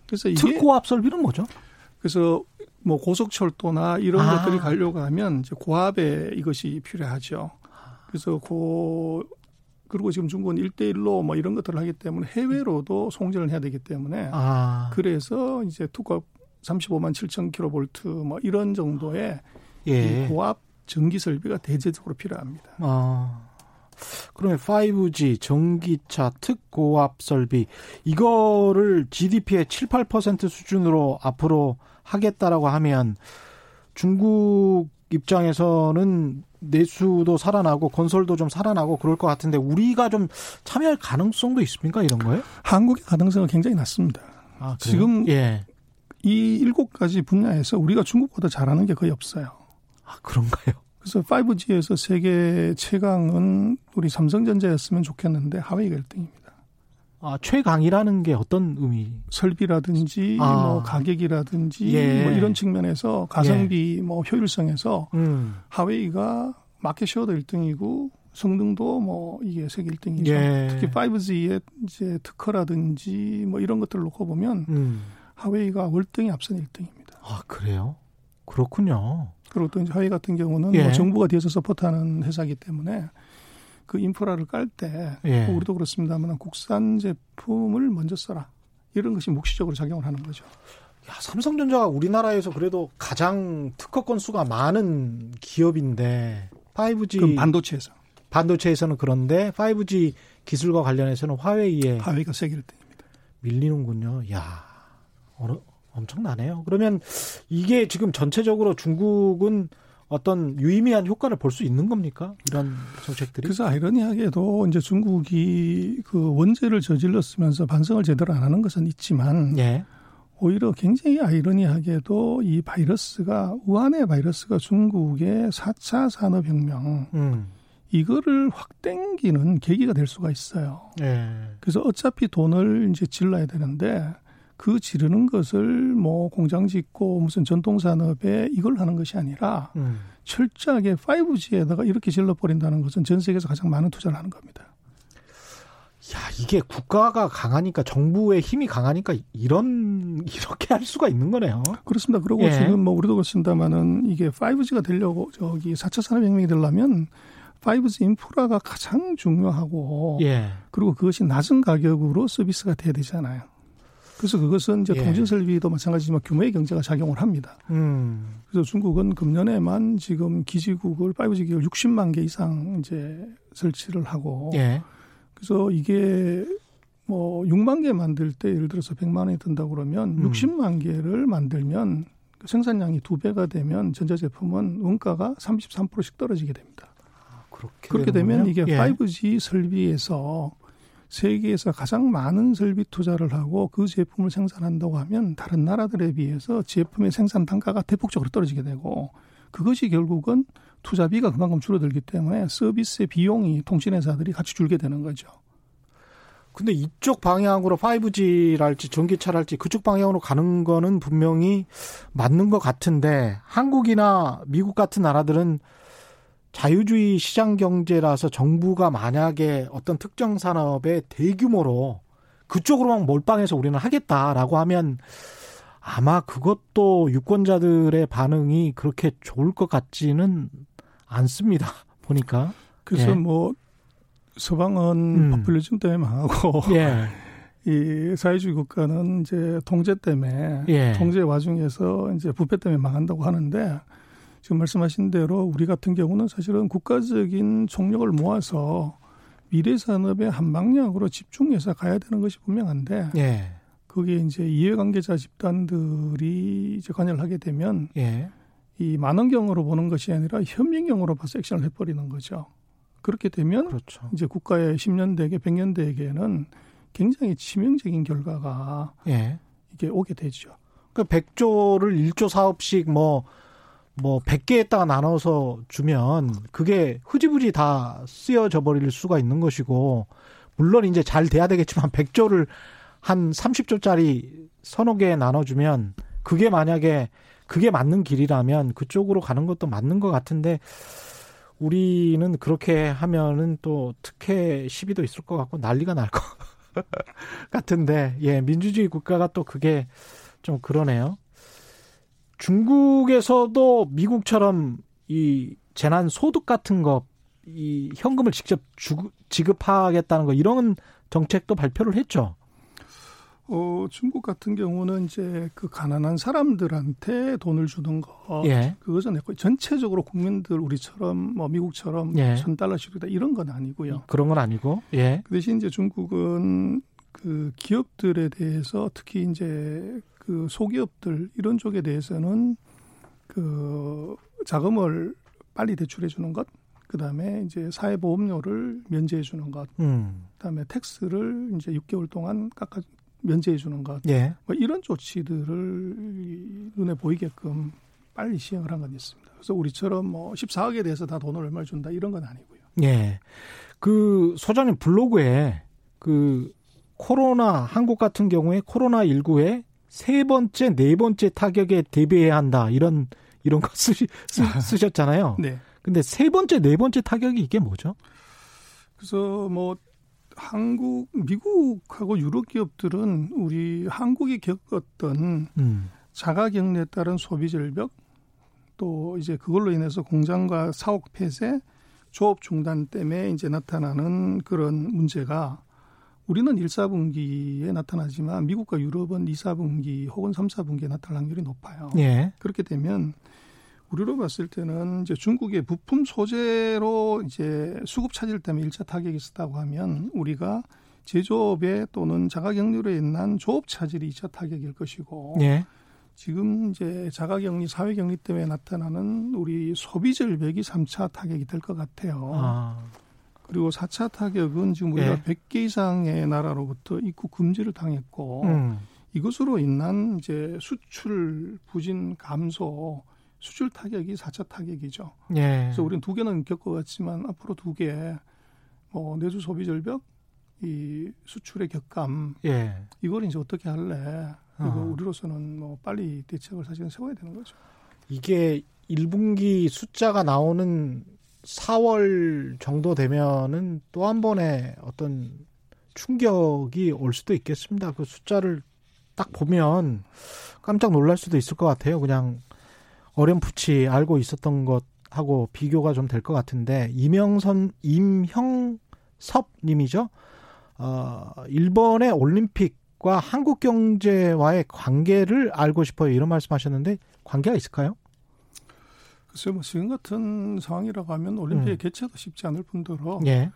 그래서 이게 특고압 설비는 뭐죠? 그래서 뭐 고속철도나 이런 아. 것들이 가려고 하면 이제 고압에 이것이 필요하죠. 그래서 고 그리고 지금 중국은 일대일로뭐 이런 것들을 하기 때문에 해외로도 송전을 해야 되기 때문에 아. 그래서 이제 투급 35만 7천 킬로볼트 뭐 이런 정도의 예. 고압 전기 설비가 대체적으로 필요합니다. 아. 그러면 5G, 전기차, 특고압 설비 이거를 GDP의 7, 8% 수준으로 앞으로 하겠다라고 하면 중국 입장에서는 내수도 살아나고 건설도 좀 살아나고 그럴 것 같은데 우리가 좀 참여할 가능성도 있습니까 이런 거에? 한국의 가능성은 굉장히 낮습니다. 아, 지금 예. 이 일곱 가지 분야에서 우리가 중국보다 잘하는 게 거의 없어요. 아 그런가요? 그래서 5G에서 세계 최강은 우리 삼성전자였으면 좋겠는데 하웨이가 1등입니다. 아, 최강이라는 게 어떤 의미? 설비라든지 아. 뭐 가격이라든지 예. 뭐 이런 측면에서 가성비 예. 뭐 효율성에서 음. 하웨이가 마켓쉐어도 1등이고 성능도 뭐 이게 세계 1등이죠. 예. 특히 5G의 이제 특허라든지 뭐 이런 것들을 놓고 보면 음. 하웨이가 월등히 앞선 1등입니다. 아, 그래요? 그렇군요. 그리고 또 이제 하웨이 같은 경우는 뭐 예. 뭐 정부가 뒤에서 서포트하는 회사이기 때문에 그 인프라를 깔때 예. 뭐 우리도 그렇습니다만 국산 제품을 먼저 써라 이런 것이 묵시적으로 작용을 하는 거죠. 야, 삼성전자가 우리나라에서 그래도 가장 특허 건수가 많은 기업인데 5G 반도체에서 반도체에서는 그런데 5G 기술과 관련해서는 화웨이에 화웨이가 세계 1등입니다. 밀리는군요. 야, 어느 엄청나네요. 그러면 이게 지금 전체적으로 중국은 어떤 유의미한 효과를 볼 수 있는 겁니까? 이런 정책들이? 그래서 아이러니하게도 이제 중국이 그 원죄를 저질렀으면서 반성을 제대로 안 하는 것은 있지만 예. 오히려 굉장히 아이러니하게도 이 바이러스가 우한의 바이러스가 중국의 4차 산업혁명 음. 이거를 확 땡기는 계기가 될 수가 있어요. 예. 그래서 어차피 돈을 이제 질러야 되는데 그 지르는 것을 뭐 공장 짓고 무슨 전통 산업에 이걸 하는 것이 아니라 음. 철저하게 5G에다가 이렇게 질러 버린다는 것은 전 세계에서 가장 많은 투자를 하는 겁니다. 야, 이게 국가가 강하니까 정부의 힘이 강하니까 이런 [laughs] 이렇게 할 수가 있는 거네요. 그렇습니다. 그리고 예. 지금 뭐 우리도 그렇습니다만은 이게 5G가 되려고 저기 4차 산업혁명이 되려면 5G 인프라가 가장 중요하고 예. 그리고 그것이 낮은 가격으로 서비스가 돼야 되잖아요. 그래서 그것은 이제 예. 통신 설비도 마찬가지지만 규모의 경제가 작용을 합니다. 음. 그래서 중국은 금년에만 지금 기지국을 5G 기를 60만 개 이상 이제 설치를 하고 예. 그래서 이게 뭐 6만 개 만들 때 예를 들어서 100만 원이 든다고 그러면 음. 60만 개를 만들면 그 생산량이 두 배가 되면 전자제품은 원가가 33%씩 떨어지게 됩니다. 아, 그렇게 되면 이게 예. 5G 설비에서 세계에서 가장 많은 설비 투자를 하고 그 제품을 생산한다고 하면 다른 나라들에 비해서 제품의 생산 단가가 대폭적으로 떨어지게 되고 그것이 결국은 투자비가 그만큼 줄어들기 때문에 서비스의 비용이 통신회사들이 같이 줄게 되는 거죠. 근데 이쪽 방향으로 5G랄지 전기차랄지 그쪽 방향으로 가는 거는 분명히 맞는 것 같은데 한국이나 미국 같은 나라들은 자유주의 시장 경제라서 정부가 만약에 어떤 특정 산업에 대규모로 그쪽으로만 몰빵해서 우리는 하겠다라고 하면 아마 그것도 유권자들의 반응이 그렇게 좋을 것 같지는 않습니다. [laughs] 보니까. 그래서 예. 뭐 서방은 음. 포퓰리즘 때문에 망하고 [laughs] 예. 이 사회주의 국가는 이제 통제 때문에 예. 통제 와중에서 이제 부패 때문에 망한다고 하는데 지금 말씀하신 대로 우리 같은 경우는 사실은 국가적인 총력을 모아서 미래 산업의 한 방향으로 집중해서 가야 되는 것이 분명한데 예. 그게 이제 이해관계자 집단들이 이제 관여를 하게 되면 예. 이 만원경으로 보는 것이 아니라 현명경으로 봐서 액션을 해버리는 거죠. 그렇게 되면 그렇죠. 이제 국가의 10년 대계, 100년 대계에는 굉장히 치명적인 결과가 예. 이게 오게 되죠. 그 100조를 1조 사업씩 뭐, 뭐, 100개에다가 나눠서 주면 그게 흐지부지 다 쓰여져 버릴 수가 있는 것이고, 물론 이제 잘 돼야 되겠지만 [laughs] 100조를 한 30조짜리 서너 개에 나눠주면 그게 만약에 그게 맞는 길이라면 그쪽으로 가는 것도 맞는 것 같은데 우리는 그렇게 하면은 또 특혜 시비도 있을 것 같고 난리가 날 것 [laughs] 같은데 예 민주주의 국가가 또 그게 좀 그러네요. 중국에서도 미국처럼 이 재난 소득 같은 거 이 현금을 직접 주, 지급하겠다는 거 이런 정책도 발표를 했죠. 어, 중국 같은 경우는 이제 그 가난한 사람들한테 돈을 주는 거, 예. 그것은 했고, 전체적으로 국민들 우리처럼 뭐 미국처럼 예. 천 달러씩이다 이런 건 아니고요. 그런 건 아니고, 예. 그 대신 이제 중국은 그 기업들에 대해서 특히 이제 그 소기업들 이런 쪽에 대해서는 그 자금을 빨리 대출해 주는 것, 그 다음에 이제 사회보험료를 면제해 주는 것, 음. 그 다음에 텍스를 이제 6개월 동안 깎아 면제해 주는 것, 예. 뭐 이런 조치들을 눈에 보이게끔 빨리 시행을 한 건 있습니다. 그래서 우리처럼 뭐 14억에 대해서 다 돈을 얼마 준다 이런 건 아니고요. 예. 그 소장님 블로그에 그 코로나 한국 같은 경우에 코로나 19에 세 번째, 네 번째 타격에 대비해야 한다 이런 이런 거 쓰시, 쓰, 쓰셨잖아요. 네. 근데 세 번째, 네 번째 타격이 이게 뭐죠? 그래서 뭐 한국, 미국하고 유럽 기업들은 우리 한국이 겪었던 음. 자가 격리에 따른 소비 절벽 또 이제 그걸로 인해서 공장과 사옥 폐쇄, 조업 중단 때문에 이제 나타나는 그런 문제가 우리는 1, 4분기에 나타나지만 미국과 유럽은 2, 4분기 혹은 3, 4분기에 나타날 확률이 높아요. 예. 그렇게 되면 우리로 봤을 때는 이제 중국의 부품 소재로 이제 수급 차질 때문에 1차 타격이 있었다고 하면 우리가 제조업에 또는 자가 격리로 인한 조업 차질이 2차 타격일 것이고 예. 지금 이제 자가 격리, 사회 격리 때문에 나타나는 우리 소비 절벽이 3차 타격이 될 것 같아요. 아. 그리고 4차 타격은 지금 우리가 예. 100개 이상의 나라로부터 입국 금지를 당했고 음. 이것으로 인한 이제 수출 부진 감소 수출 타격이 4차 타격이죠. 예. 그래서 우리는 두 개는 겪어왔지만 앞으로 두 개, 뭐 내수 소비 절벽, 이 수출의 격감, 예. 이걸 이제 어떻게 할래? 그리고 어. 우리로서는 뭐 빨리 대책을 사실은 세워야 되는 거죠. 이게 1분기 숫자가 나오는 4월 정도 되면은 또 한 번의 어떤 충격이 올 수도 있겠습니다. 그 숫자를 딱 보면 깜짝 놀랄 수도 있을 것 같아요. 그냥 어렴풋이 알고 있었던 것하고 비교가 좀 될 것 같은데 이명선 임형섭 님이죠. 어, 일본의 올림픽과 한국 경제와의 관계를 알고 싶어요. 이런 말씀하셨는데 관계가 있을까요? 글쎄요, 뭐 지금 같은 상황이라고 하면 올림픽의 음. 개최도 쉽지 않을 뿐더러 예.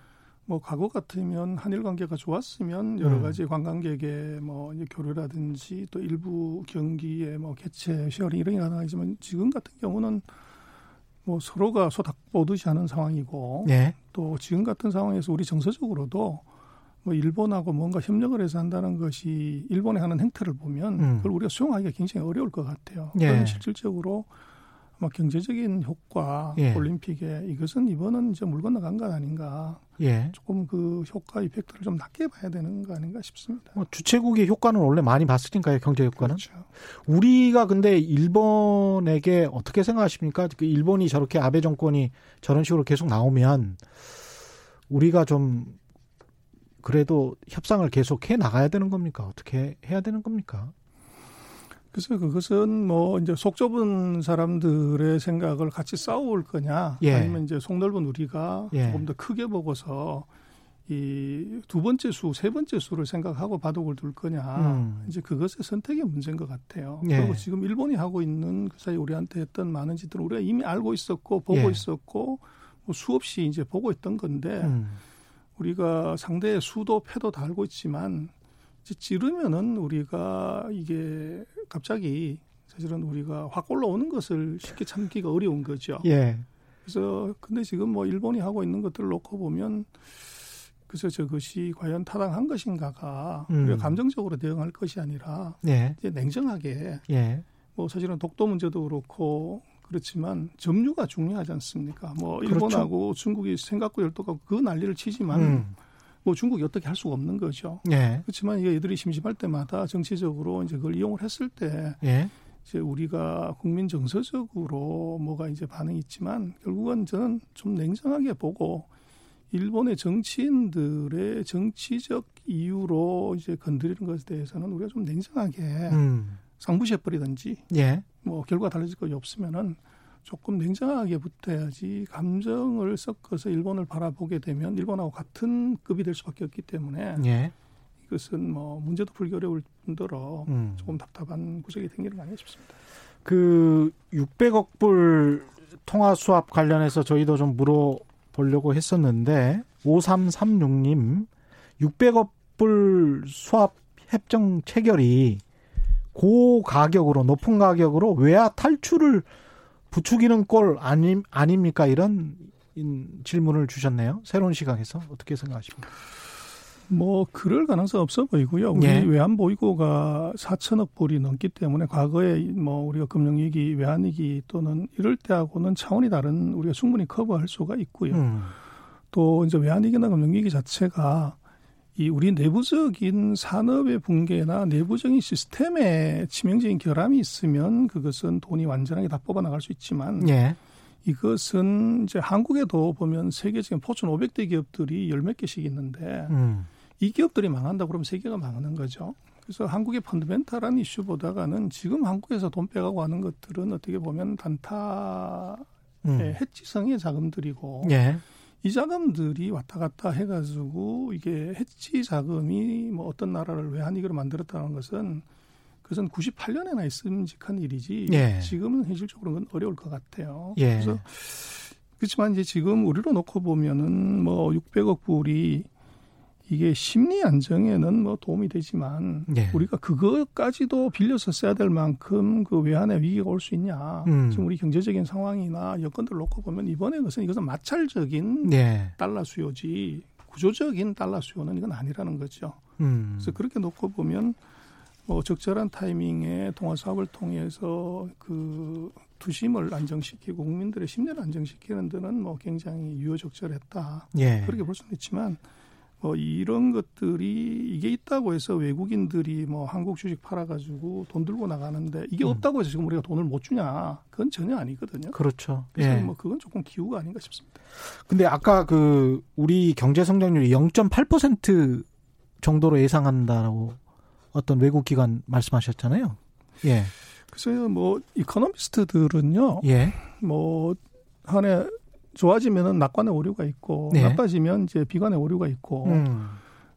뭐 과거 같으면 한일 관계가 좋았으면 여러 음. 가지 관광객의 뭐 교류라든지 또 일부 경기의 뭐 개최 시어링 이런 게 가능하지만 지금 같은 경우는 뭐 서로가 소닥 보듯이 하는 상황이고 네. 또 지금 같은 상황에서 우리 정서적으로도 뭐 일본하고 뭔가 협력을 해서 한다는 것이 일본에 하는 행태를 보면 음. 그걸 우리가 수용하기가 굉장히 어려울 것 같아요. 예. 실질적으로 뭐 경제적인 효과 예. 올림픽에 이것은 이번은 이제 물 건너간 것 아닌가. 예. 조금 그 효과 이펙트를 좀 낮게 봐야 되는 거 아닌가 싶습니다. 뭐 주최국의 효과는 원래 많이 봤으니까요, 경제 효과는. 그렇죠. 우리가 근데 일본에게 어떻게 생각하십니까? 그 일본이 저렇게 아베 정권이 저런 식으로 계속 나오면 우리가 좀 그래도 협상을 계속 해 나가야 되는 겁니까? 어떻게 해야 되는 겁니까? 그래서 그것은 뭐 이제 속 좁은 사람들의 생각을 같이 싸울 거냐 예. 아니면 이제 속 넓은 우리가 예. 조금 더 크게 보고서 이 두 번째 수, 세 번째 수를 생각하고 바둑을 둘 거냐 음. 이제 그것의 선택의 문제인 것 같아요. 예. 그리고 지금 일본이 하고 있는 그 사이 우리한테 했던 많은 짓들은 우리가 이미 알고 있었고 보고 예. 있었고 뭐 수없이 이제 보고 있던 건데 음. 우리가 상대의 수도 패도 다 알고 있지만 찌르면은 우리가 이게 갑자기 사실은 우리가 확 올라오는 것을 쉽게 참기가 어려운 거죠. 예. 그래서 근데 지금 뭐 일본이 하고 있는 것들을 놓고 보면 그래서 저것이 과연 타당한 것인가가 음. 우리가 감정적으로 대응할 것이 아니라 예. 이제 냉정하게 예. 뭐 사실은 독도 문제도 그렇고 그렇지만 점유가 중요하지 않습니까? 뭐 그렇죠. 일본하고 그렇죠. 중국이 생각과 열도가 그 난리를 치지만 음. 뭐 중국이 어떻게 할 수가 없는 거죠. 예. 그렇지만 얘들이 심심할 때마다 정치적으로 이제 그걸 이용을 했을 때 예. 이제 우리가 국민 정서적으로 뭐가 이제 반응이 있지만 결국은 저는 좀 냉정하게 보고 일본의 정치인들의 정치적 이유로 이제 건드리는 것에 대해서는 우리가 좀 냉정하게 음. 상부시해 버리든지 예. 뭐 결과 달라질 것이 없으면은 조금 냉정하게 붙어야지 감정을 섞어서 일본을 바라보게 되면 일본하고 같은 급이 될 수밖에 없기 때문에 예. 이것은 뭐 문제도 풀기 어려울 뿐더러 음. 조금 답답한 구석이 생기는 거 아니냐 싶습니다. 그 600억 불 통화 수합 관련해서 저희도 좀 물어보려고 했었는데 5336님 600억 불 수합 협정 체결이 고가격으로 높은 가격으로 외화 탈출을 부추기는 꼴 아님 아닙니까? 이런 질문을 주셨네요. 새로운 시각에서 어떻게 생각하십니까? 뭐 그럴 가능성 없어 보이고요. 우리 예. 외환 보이고가 4천억 불이 넘기 때문에 과거에 뭐 우리가 금융 위기, 외환 위기 또는 이럴 때하고는 차원이 다른 우리가 충분히 커버할 수가 있고요. 음. 또 이제 외환 위기나 금융 위기 자체가 이 우리 내부적인 산업의 붕괴나 내부적인 시스템에 치명적인 결함이 있으면 그것은 돈이 완전하게 다 뽑아 나갈 수 있지만 예. 이것은 이제 한국에도 보면 세계적인 포춘 500대 기업들이 열 몇 개씩 있는데 음. 이 기업들이 망한다 그러면 세계가 망하는 거죠. 그래서 한국의 펀드멘탈한 이슈보다가는 지금 한국에서 돈 빼가고 하는 것들은 어떻게 보면 단타의 음. 해지성의 자금들이고 예. 이 자금들이 왔다 갔다 해가지고 이게 해치 자금이 뭐 어떤 나라를 외환위기로 만들었다는 것은 그것은 98년에나 있음직한 일이지 예. 지금은 현실적으로 는 어려울 것 같아요. 예. 그래서 그렇지만 이제 지금 우리로 놓고 보면은 뭐 600억 불이 이게 심리 안정에는 뭐 도움이 되지만 예. 우리가 그것까지도 빌려서 써야 될 만큼 그 외환의 위기가 올 수 있냐. 음. 지금 우리 경제적인 상황이나 여건들 놓고 보면 이번에 것은 이것은 마찰적인 예. 달러 수요지 구조적인 달러 수요는 이건 아니라는 거죠. 음. 그래서 그렇게 놓고 보면 뭐 적절한 타이밍에 통화 사업을 통해서 그 투심을 안정시키고 국민들의 심리를 안정시키는 데는 뭐 굉장히 유효적절했다. 예. 그렇게 볼 수는 있지만 뭐 이런 것들이 이게 있다고 해서 외국인들이 뭐 한국 주식 팔아가지고 돈 들고 나가는데 이게 음. 없다고 해서 지금 우리가 돈을 못 주냐? 그건 전혀 아니거든요. 그렇죠. 그래서 예. 뭐 그건 조금 기우가 아닌가 싶습니다. 근데 아까 그 우리 경제 성장률이 0.8% 정도로 예상한다라고 어떤 외국 기관 말씀하셨잖아요. 예. 그래서 뭐 이코노미스트들은요. 예. 뭐 한해 좋아지면은 낙관의 오류가 있고 네. 나빠지면 이제 비관의 오류가 있고 음.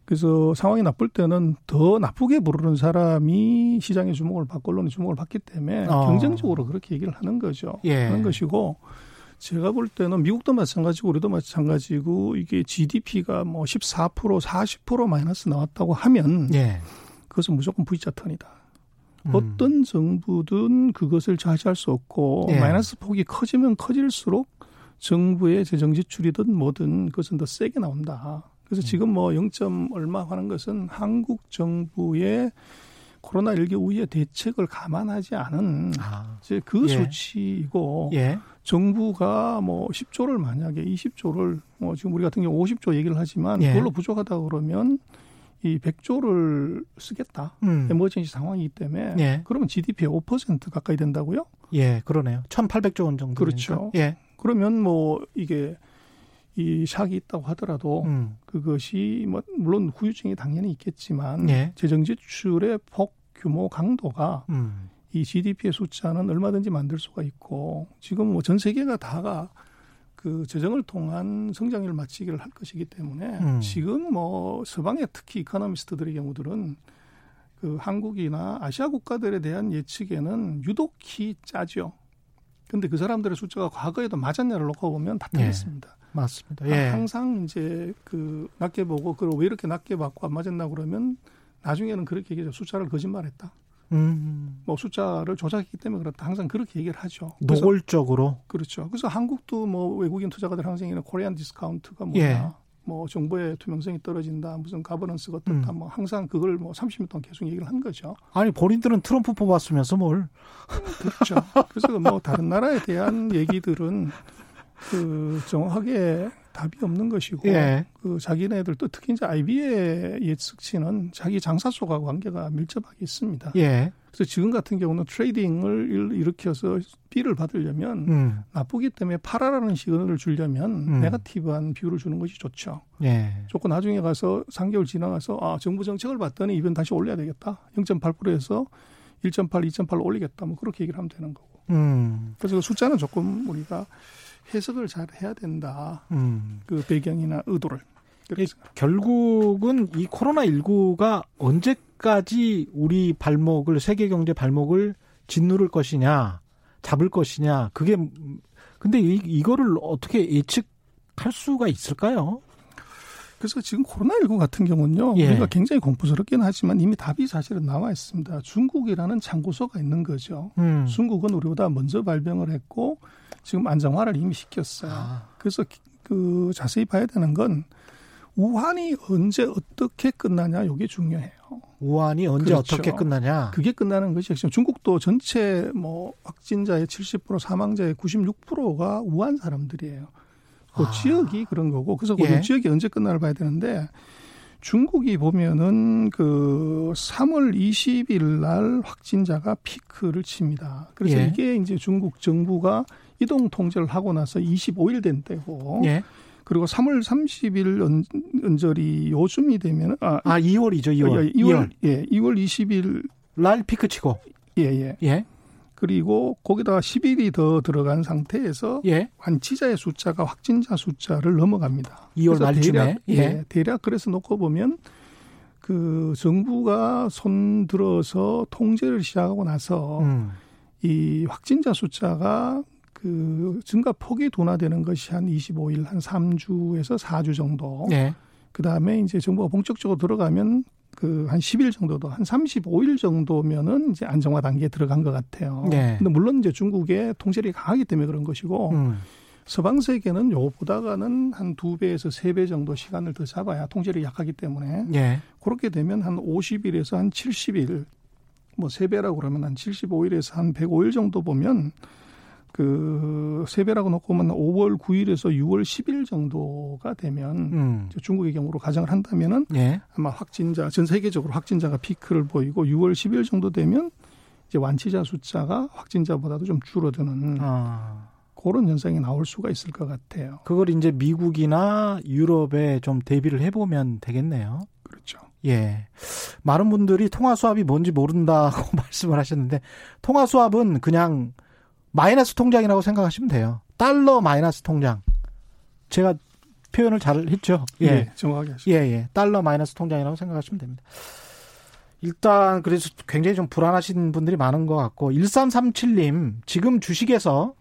그래서 상황이 나쁠 때는 더 나쁘게 부르는 사람이 시장의 주목을 받고 언론의 주목을 받기 때문에 어. 경쟁적으로 그렇게 얘기를 하는 거죠. 예. 하는 것이고 제가 볼 때는 미국도 마찬가지고 우리도 마찬가지고 이게 GDP가 뭐 14% 40% 마이너스 나왔다고 하면 예. 그것은 무조건 V자 턴이다. 음. 어떤 정부든 그것을 좌지할 수 없고 예. 마이너스 폭이 커지면 커질수록 정부의 재정 지출이든 뭐든 그것은 더 세게 나온다. 그래서 음. 지금 뭐 0점 얼마 하는 것은 한국 정부의 코로나19 이후의 대책을 감안하지 않은 아. 이제 그 예. 수치이고 예. 정부가 뭐 10조를 만약에 20조를 뭐 지금 우리 같은 경우 50조 얘기를 하지만 예. 그걸로 부족하다 그러면 이 100조를 쓰겠다. 음. 에머전시 상황이기 때문에 예. 그러면 GDP의 5% 가까이 된다고요? 예, 그러네요. 1,800조 원 정도. 그렇죠. 예. 그러면 뭐 이게 이 샥이 있다고 하더라도 음. 그것이 뭐 물론 후유증이 당연히 있겠지만 예. 재정 지출의 폭 규모 강도가 음. 이 GDP의 숫자는 얼마든지 만들 수가 있고 지금 뭐 전 세계가 다가 그 재정을 통한 성장률을 맞추기를 할 것이기 때문에 음. 지금 뭐 서방의 특히 이코노미스트들의 경우들은 그 한국이나 아시아 국가들에 대한 예측에는 유독히 짜죠. 근데 그 사람들의 숫자가 과거에도 맞았냐를 놓고 보면 다 틀렸습니다. 예, 맞습니다. 예. 항상 이제 그 낮게 보고 그걸 왜 이렇게 낮게 받고 안 맞았나 그러면 나중에는 그렇게 얘기하죠. 숫자를 거짓말했다. 음. 뭐 숫자를 조작했기 때문에 그렇다. 항상 그렇게 얘기를 하죠. 노골적으로. 그렇죠. 그래서 한국도 뭐 외국인 투자가들 항상 이는 Korean discount가 뭐냐. 예. 뭐 정보의 투명성이 떨어진다, 무슨 governance가 어떻다, 음. 뭐 항상 그걸 뭐 30년 동안 계속 얘기를 한 거죠. 아니 본인들은 트럼프 뽑았으면서 뭘? 그렇죠. 그래서 뭐 다른 나라에 대한 얘기들은 그 정확하게 답이 없는 것이고 예. 그 자기네들 또 특히 이제 IB의 예측치는 자기 장삿속과 관계가 밀접하게 있습니다. 예. 그래서 지금 같은 경우는 trading을 일으켜서 fee를 받으려면 음. 나쁘기 때문에 팔아라는 signal을 주려면 음. negative한 view를 주는 것이 좋죠. 예. 조금 나중에 가서 3개월 지나가서 아 정부 정책을 봤더니 이번 다시 올려야 되겠다. 0.8%에서 1.8, 2.8로 올리겠다. 뭐 그렇게 얘기를 하면 되는 거고. 음. 그래서 그 숫자는 조금 우리가 해석을 잘 해야 된다. 음. 그 배경이나 의도를. 결국은 이 코로나 19가 언제까지 우리 발목을 세계 경제 발목을 짓누를 것이냐, 잡을 것이냐. 그게 근데 이, 이거를 어떻게 예측할 수가 있을까요? 그래서 지금 코로나19 같은 경우는요, 예. 우리가 굉장히 공포스럽긴 하지만 이미 답이 사실은 나와 있습니다. 중국이라는 창구소가 있는 거죠. 음. 중국은 우리보다 먼저 발병을 했고, 지금 안정화를 이미 시켰어요. 아. 그래서 그 자세히 봐야 되는 건 우한이 언제 어떻게 끝나냐 이게 중요해요. 우한이 언제 그렇죠. 어떻게 끝나냐? 그게 끝나는 것이 핵심. 중국도 전체 뭐 확진자의 70% 사망자의 96%가 우한 사람들이에요. 그 아. 지역이 그런 거고 그래서 그 예. 지역이 언제 끝나를 봐야 되는데 중국이 보면은 그 3월 20일 날 확진자가 피크를 칩니다. 그래서 예. 이게 이제 중국 정부가 이동 통제를 하고 나서 25일 된 때고. 예. 그리고 3월 30일 은, 은절이 요즘이 되면 아, 아 2월이죠, 2월. 2월, 2월. 예, 2월 20일 날 피크 치고. 예, 예. 예. 그리고 거기다가 10일이 더 들어간 상태에서 예. 완치자의 숫자가 확진자 숫자를 넘어갑니다. 2월 말쯤에 대략, 예. 예. 대략 그래서 놓고 보면 그 정부가 손 들어서 통제를 시작하고 나서 음. 이 확진자 숫자가 그 증가 폭이 둔화되는 것이 한 25일, 한 3주에서 4주 정도. 네. 그 다음에 이제 정부가 본격적으로 들어가면 그 한 10일 정도도 한 35일 정도면은 이제 안정화 단계에 들어간 것 같아요. 네. 근데 물론 이제 중국의 통제력이 강하기 때문에 그런 것이고 음. 서방 세계는 요보다가는 한 두 배에서 세 배 정도 시간을 더 잡아야 통제력이 약하기 때문에 네. 그렇게 되면 한 50일에서 한 70일 뭐 세 배라고 그러면 한 75일에서 한 105일 정도 보면 그 세배라고 놓고 보면 5월 9일에서 6월 10일 정도가 되면 음. 중국의 경우로 가정을 한다면은 예. 아마 확진자 전 세계적으로 확진자가 피크를 보이고 6월 10일 정도 되면 이제 완치자 숫자가 확진자보다도 좀 줄어드는 아. 그런 현상이 나올 수가 있을 것 같아요. 그걸 이제 미국이나 유럽에 좀 대비를 해보면 되겠네요. 그렇죠. 예. 많은 분들이 통화 수합이 뭔지 모른다고 [laughs] 말씀을 하셨는데 통화 수합은 그냥 마이너스 통장이라고 생각하시면 돼요. 달러 마이너스 통장. 제가 표현을 잘 했죠. 예. 예 정확하게 하시죠. 예, 예. 달러 마이너스 통장이라고 생각하시면 됩니다. 일단 그래서 굉장히 좀 불안하신 분들이 많은 것 같고 1337님 지금 주식에서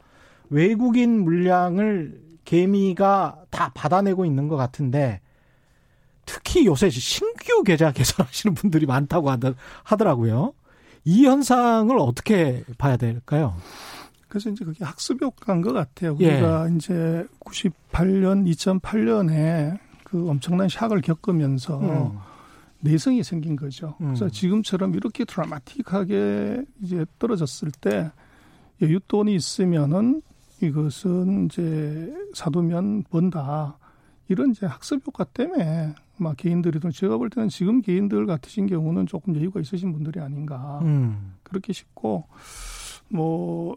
외국인 물량을 개미가 다 받아내고 있는 것 같은데 특히 요새 신규 계좌 개설하시는 분들이 많다고 하더라고요. 이 현상을 어떻게 봐야 될까요? 그래서 이제 그게 학습 효과인 것 같아요. 우리가 예. 이제 98년, 2008년에 그 엄청난 샥을 겪으면서 음. 내성이 생긴 거죠. 음. 그래서 지금처럼 이렇게 드라마틱하게 이제 떨어졌을 때 여윳돈이 있으면은 이것은 이제 사두면 번다. 이런 이제 학습 효과 때문에 막 개인들이든 제가 볼 때는 지금 개인들 같으신 경우는 조금 여유가 있으신 분들이 아닌가. 음. 그렇게 싶고 뭐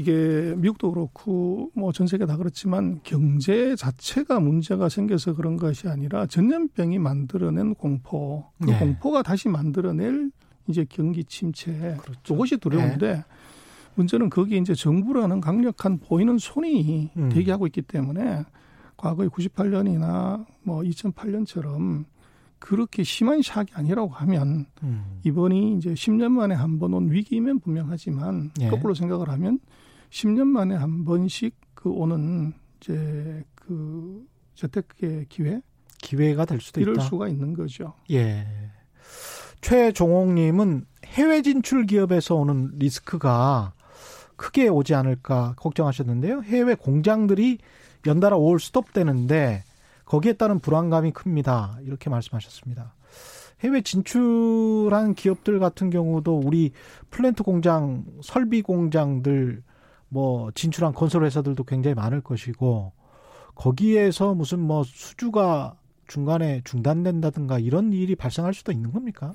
이게 미국도 그렇고 뭐 전 세계 다 그렇지만 경제 자체가 문제가 생겨서 그런 것이 아니라 전염병이 만들어낸 공포, 그 네. 공포가 다시 만들어낼 이제 경기 침체 그렇죠. 그것이 두려운데 네. 문제는 거기에 이제 정부라는 강력한 보이는 손이 음. 대기하고 있기 때문에 과거에 98년이나 뭐 2008년처럼 그렇게 심한 샥이 아니라고 하면 음. 이번이 이제 10년 만에 한 번 온 위기이면 분명하지만 예. 거꾸로 생각을 하면 10년 만에 한 번씩 그 오는 이제 그 재테크의 기회 기회가 될 수도 이럴 있다. 수가 있는 거죠. 예. 최종옥님은 해외 진출 기업에서 오는 리스크가 크게 오지 않을까 걱정하셨는데요. 해외 공장들이 연달아 5월 스톱되는데 거기에 따른 불안감이 큽니다. 이렇게 말씀하셨습니다. 해외 진출한 기업들 같은 경우도 우리 플랜트 공장, 설비 공장들 뭐 진출한 건설 회사들도 굉장히 많을 것이고 거기에서 무슨 뭐 수주가 중간에 중단된다든가 이런 일이 발생할 수도 있는 겁니까?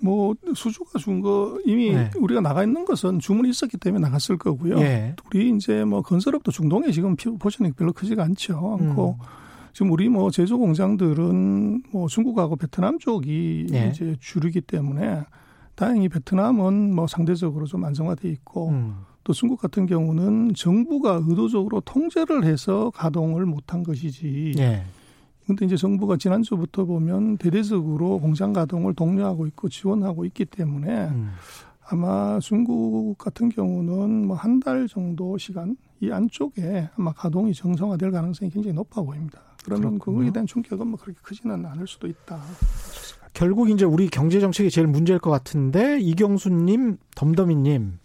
뭐 수주가 준 거 이미 네. 우리가 나가 있는 것은 주문이 있었기 때문에 나갔을 거고요. 예. 우리 이제 뭐 건설업도 중동에 지금 포션이 별로 크지가 않죠. 않고 음. 지금 우리 뭐 제조 공장들은 뭐 중국하고 베트남 쪽이 네. 이제 주류기 때문에 다행히 베트남은 뭐 상대적으로 좀 안정화돼 있고 음. 또 중국 같은 경우는 정부가 의도적으로 통제를 해서 가동을 못한 것이지. 네. 근데 이제 정부가 지난주부터 보면 대대적으로 공장 가동을 독려하고 있고 지원하고 있기 때문에 음. 아마 중국 같은 경우는 뭐 한 달 정도 시간 이 안쪽에 아마 가동이 정상화될 가능성이 굉장히 높아 보입니다. 그러면 그렇군요. 그거에 대한 충격은 뭐 그렇게 크지는 않을 수도 있다. 결국 이제 우리 경제 정책이 제일 문제일 것 같은데 이경수님, 덤덤이님,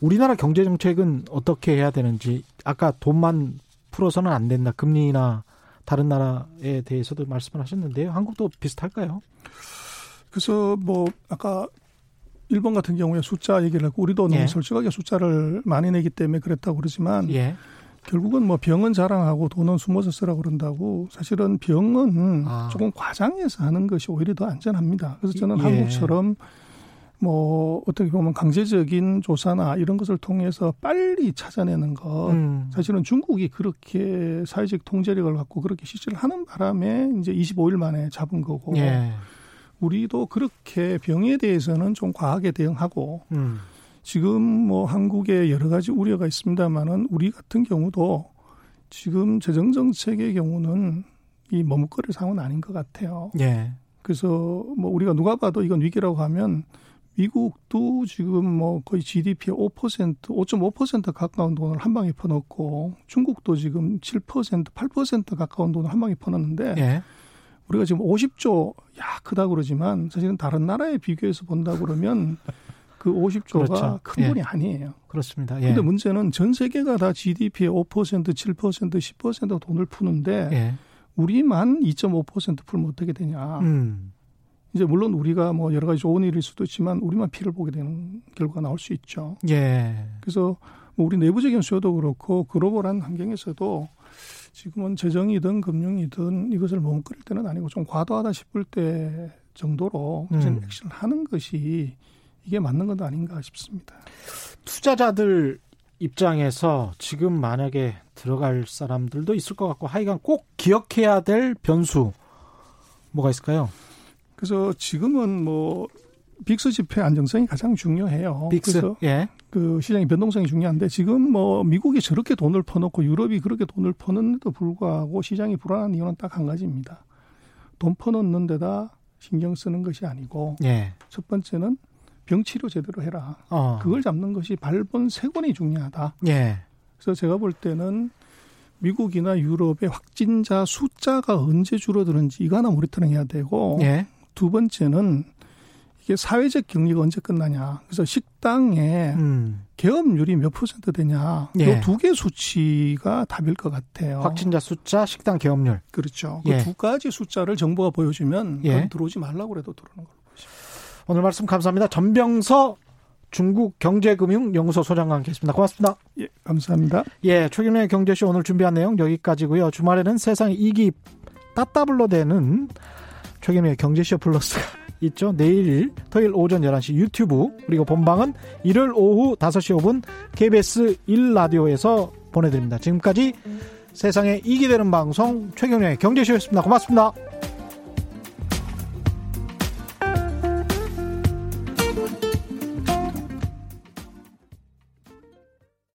우리나라 경제 정책은 어떻게 해야 되는지 아까 돈만 풀어서는 안 된다. 금리나 다른 나라에 대해서도 말씀을 하셨는데요. 한국도 비슷할까요? 그래서 뭐 아까 일본 같은 경우에 숫자 얘기를 하고 우리도 너무 예. 솔직하게 숫자를 많이 내기 때문에 그랬다고 그러지만 예. 결국은 뭐 병은 자랑하고 돈은 숨어서 쓰라고 그런다고 사실은 병은 아. 조금 과장해서 하는 것이 오히려 더 안전합니다. 그래서 저는 예. 한국처럼 뭐 어떻게 보면 강제적인 조사나 이런 것을 통해서 빨리 찾아내는 것 음. 사실은 중국이 그렇게 사회적 통제력을 갖고 그렇게 실시를 하는 바람에 이제 25일 만에 잡은 거고 예. 우리도 그렇게 병에 대해서는 좀 과하게 대응하고 음. 지금 뭐 한국에 여러 가지 우려가 있습니다만은 우리 같은 경우도 지금 재정 정책의 경우는 이 머뭇거릴 상황은 아닌 것 같아요. 예. 그래서 뭐 우리가 누가 봐도 이건 위기라고 하면 미국도 지금 뭐 거의 GDP의 5% 5.5% 가까운 돈을 한 방에 퍼넣고 중국도 지금 7% 8% 가까운 돈을 한 방에 퍼넣는데 예. 우리가 지금 50조 야 크다 그러지만 사실은 다른 나라에 비교해서 본다 그러면 그 50조가 그렇죠. 큰 돈이 예. 아니에요. 그렇습니다. 예. 근데 문제는 전 세계가 다 GDP의 5%, 7%, 10% 돈을 푸는데 예. 우리만 2.5% 풀면 어떻게 되냐. 음. 이제 물론 우리가 뭐 여러 가지 좋은 일일 수도 있지만 우리만 피를 보게 되는 결과가 나올 수 있죠. 예. 그래서 뭐 우리 내부적인 수요도 그렇고 글로벌한 환경에서도 지금은 재정이든 금융이든 이것을 머뭇거릴 때는 아니고 좀 과도하다 싶을 때 정도로 음. 액션을 하는 것이 이게 맞는 것도 아닌가 싶습니다. 투자자들 입장에서 지금 만약에 들어갈 사람들도 있을 것 같고 하여간 꼭 기억해야 될 변수 뭐가 있을까요? 그래서 지금은 뭐 VIX 지표 안정성이 가장 중요해요. VIX. 그래서 예. 그 시장의 변동성이 중요한데 지금 뭐 미국이 저렇게 돈을 퍼놓고 유럽이 그렇게 돈을 퍼는데도 불구하고 시장이 불안한 이유는 딱 한 가지입니다. 돈 퍼놓는 데다 신경 쓰는 것이 아니고 예. 첫 번째는 병 치료 제대로 해라. 어. 그걸 잡는 것이 발본 세권이 중요하다. 예. 그래서 제가 볼 때는 미국이나 유럽의 확진자 숫자가 언제 줄어드는지 이거 하나 모니터링 해야 되고 예. 두 번째는 이게 사회적 격리가 언제 끝나냐. 그래서 식당에 음. 개업률이 몇 퍼센트 되냐. 예. 이두 개 수치가 답일 것 같아요. 확진자 숫자, 식당 개업률. 그렇죠. 그 예. 그두 가지 숫자를 정부가 보여주면 예. 들어오지 말라고 해도 들어오는 걸로. 오늘 말씀 감사합니다. 전병서 중국 경제금융연구소 소장과 함께했습니다. 고맙습니다. 예, 감사합니다. 예, 최경련의 경제쇼 오늘 준비한 내용 여기까지고요. 주말에는 세상 이기 따따블로 되는 최경련의 경제쇼 플러스가 [laughs] 있죠. 내일 토요일 오전 11시 유튜브 그리고 본방은 일요일 오후 5시 5분 KBS 1라디오에서 보내드립니다. 지금까지 세상에 이기 되는 방송 최경련의 경제쇼였습니다. 고맙습니다.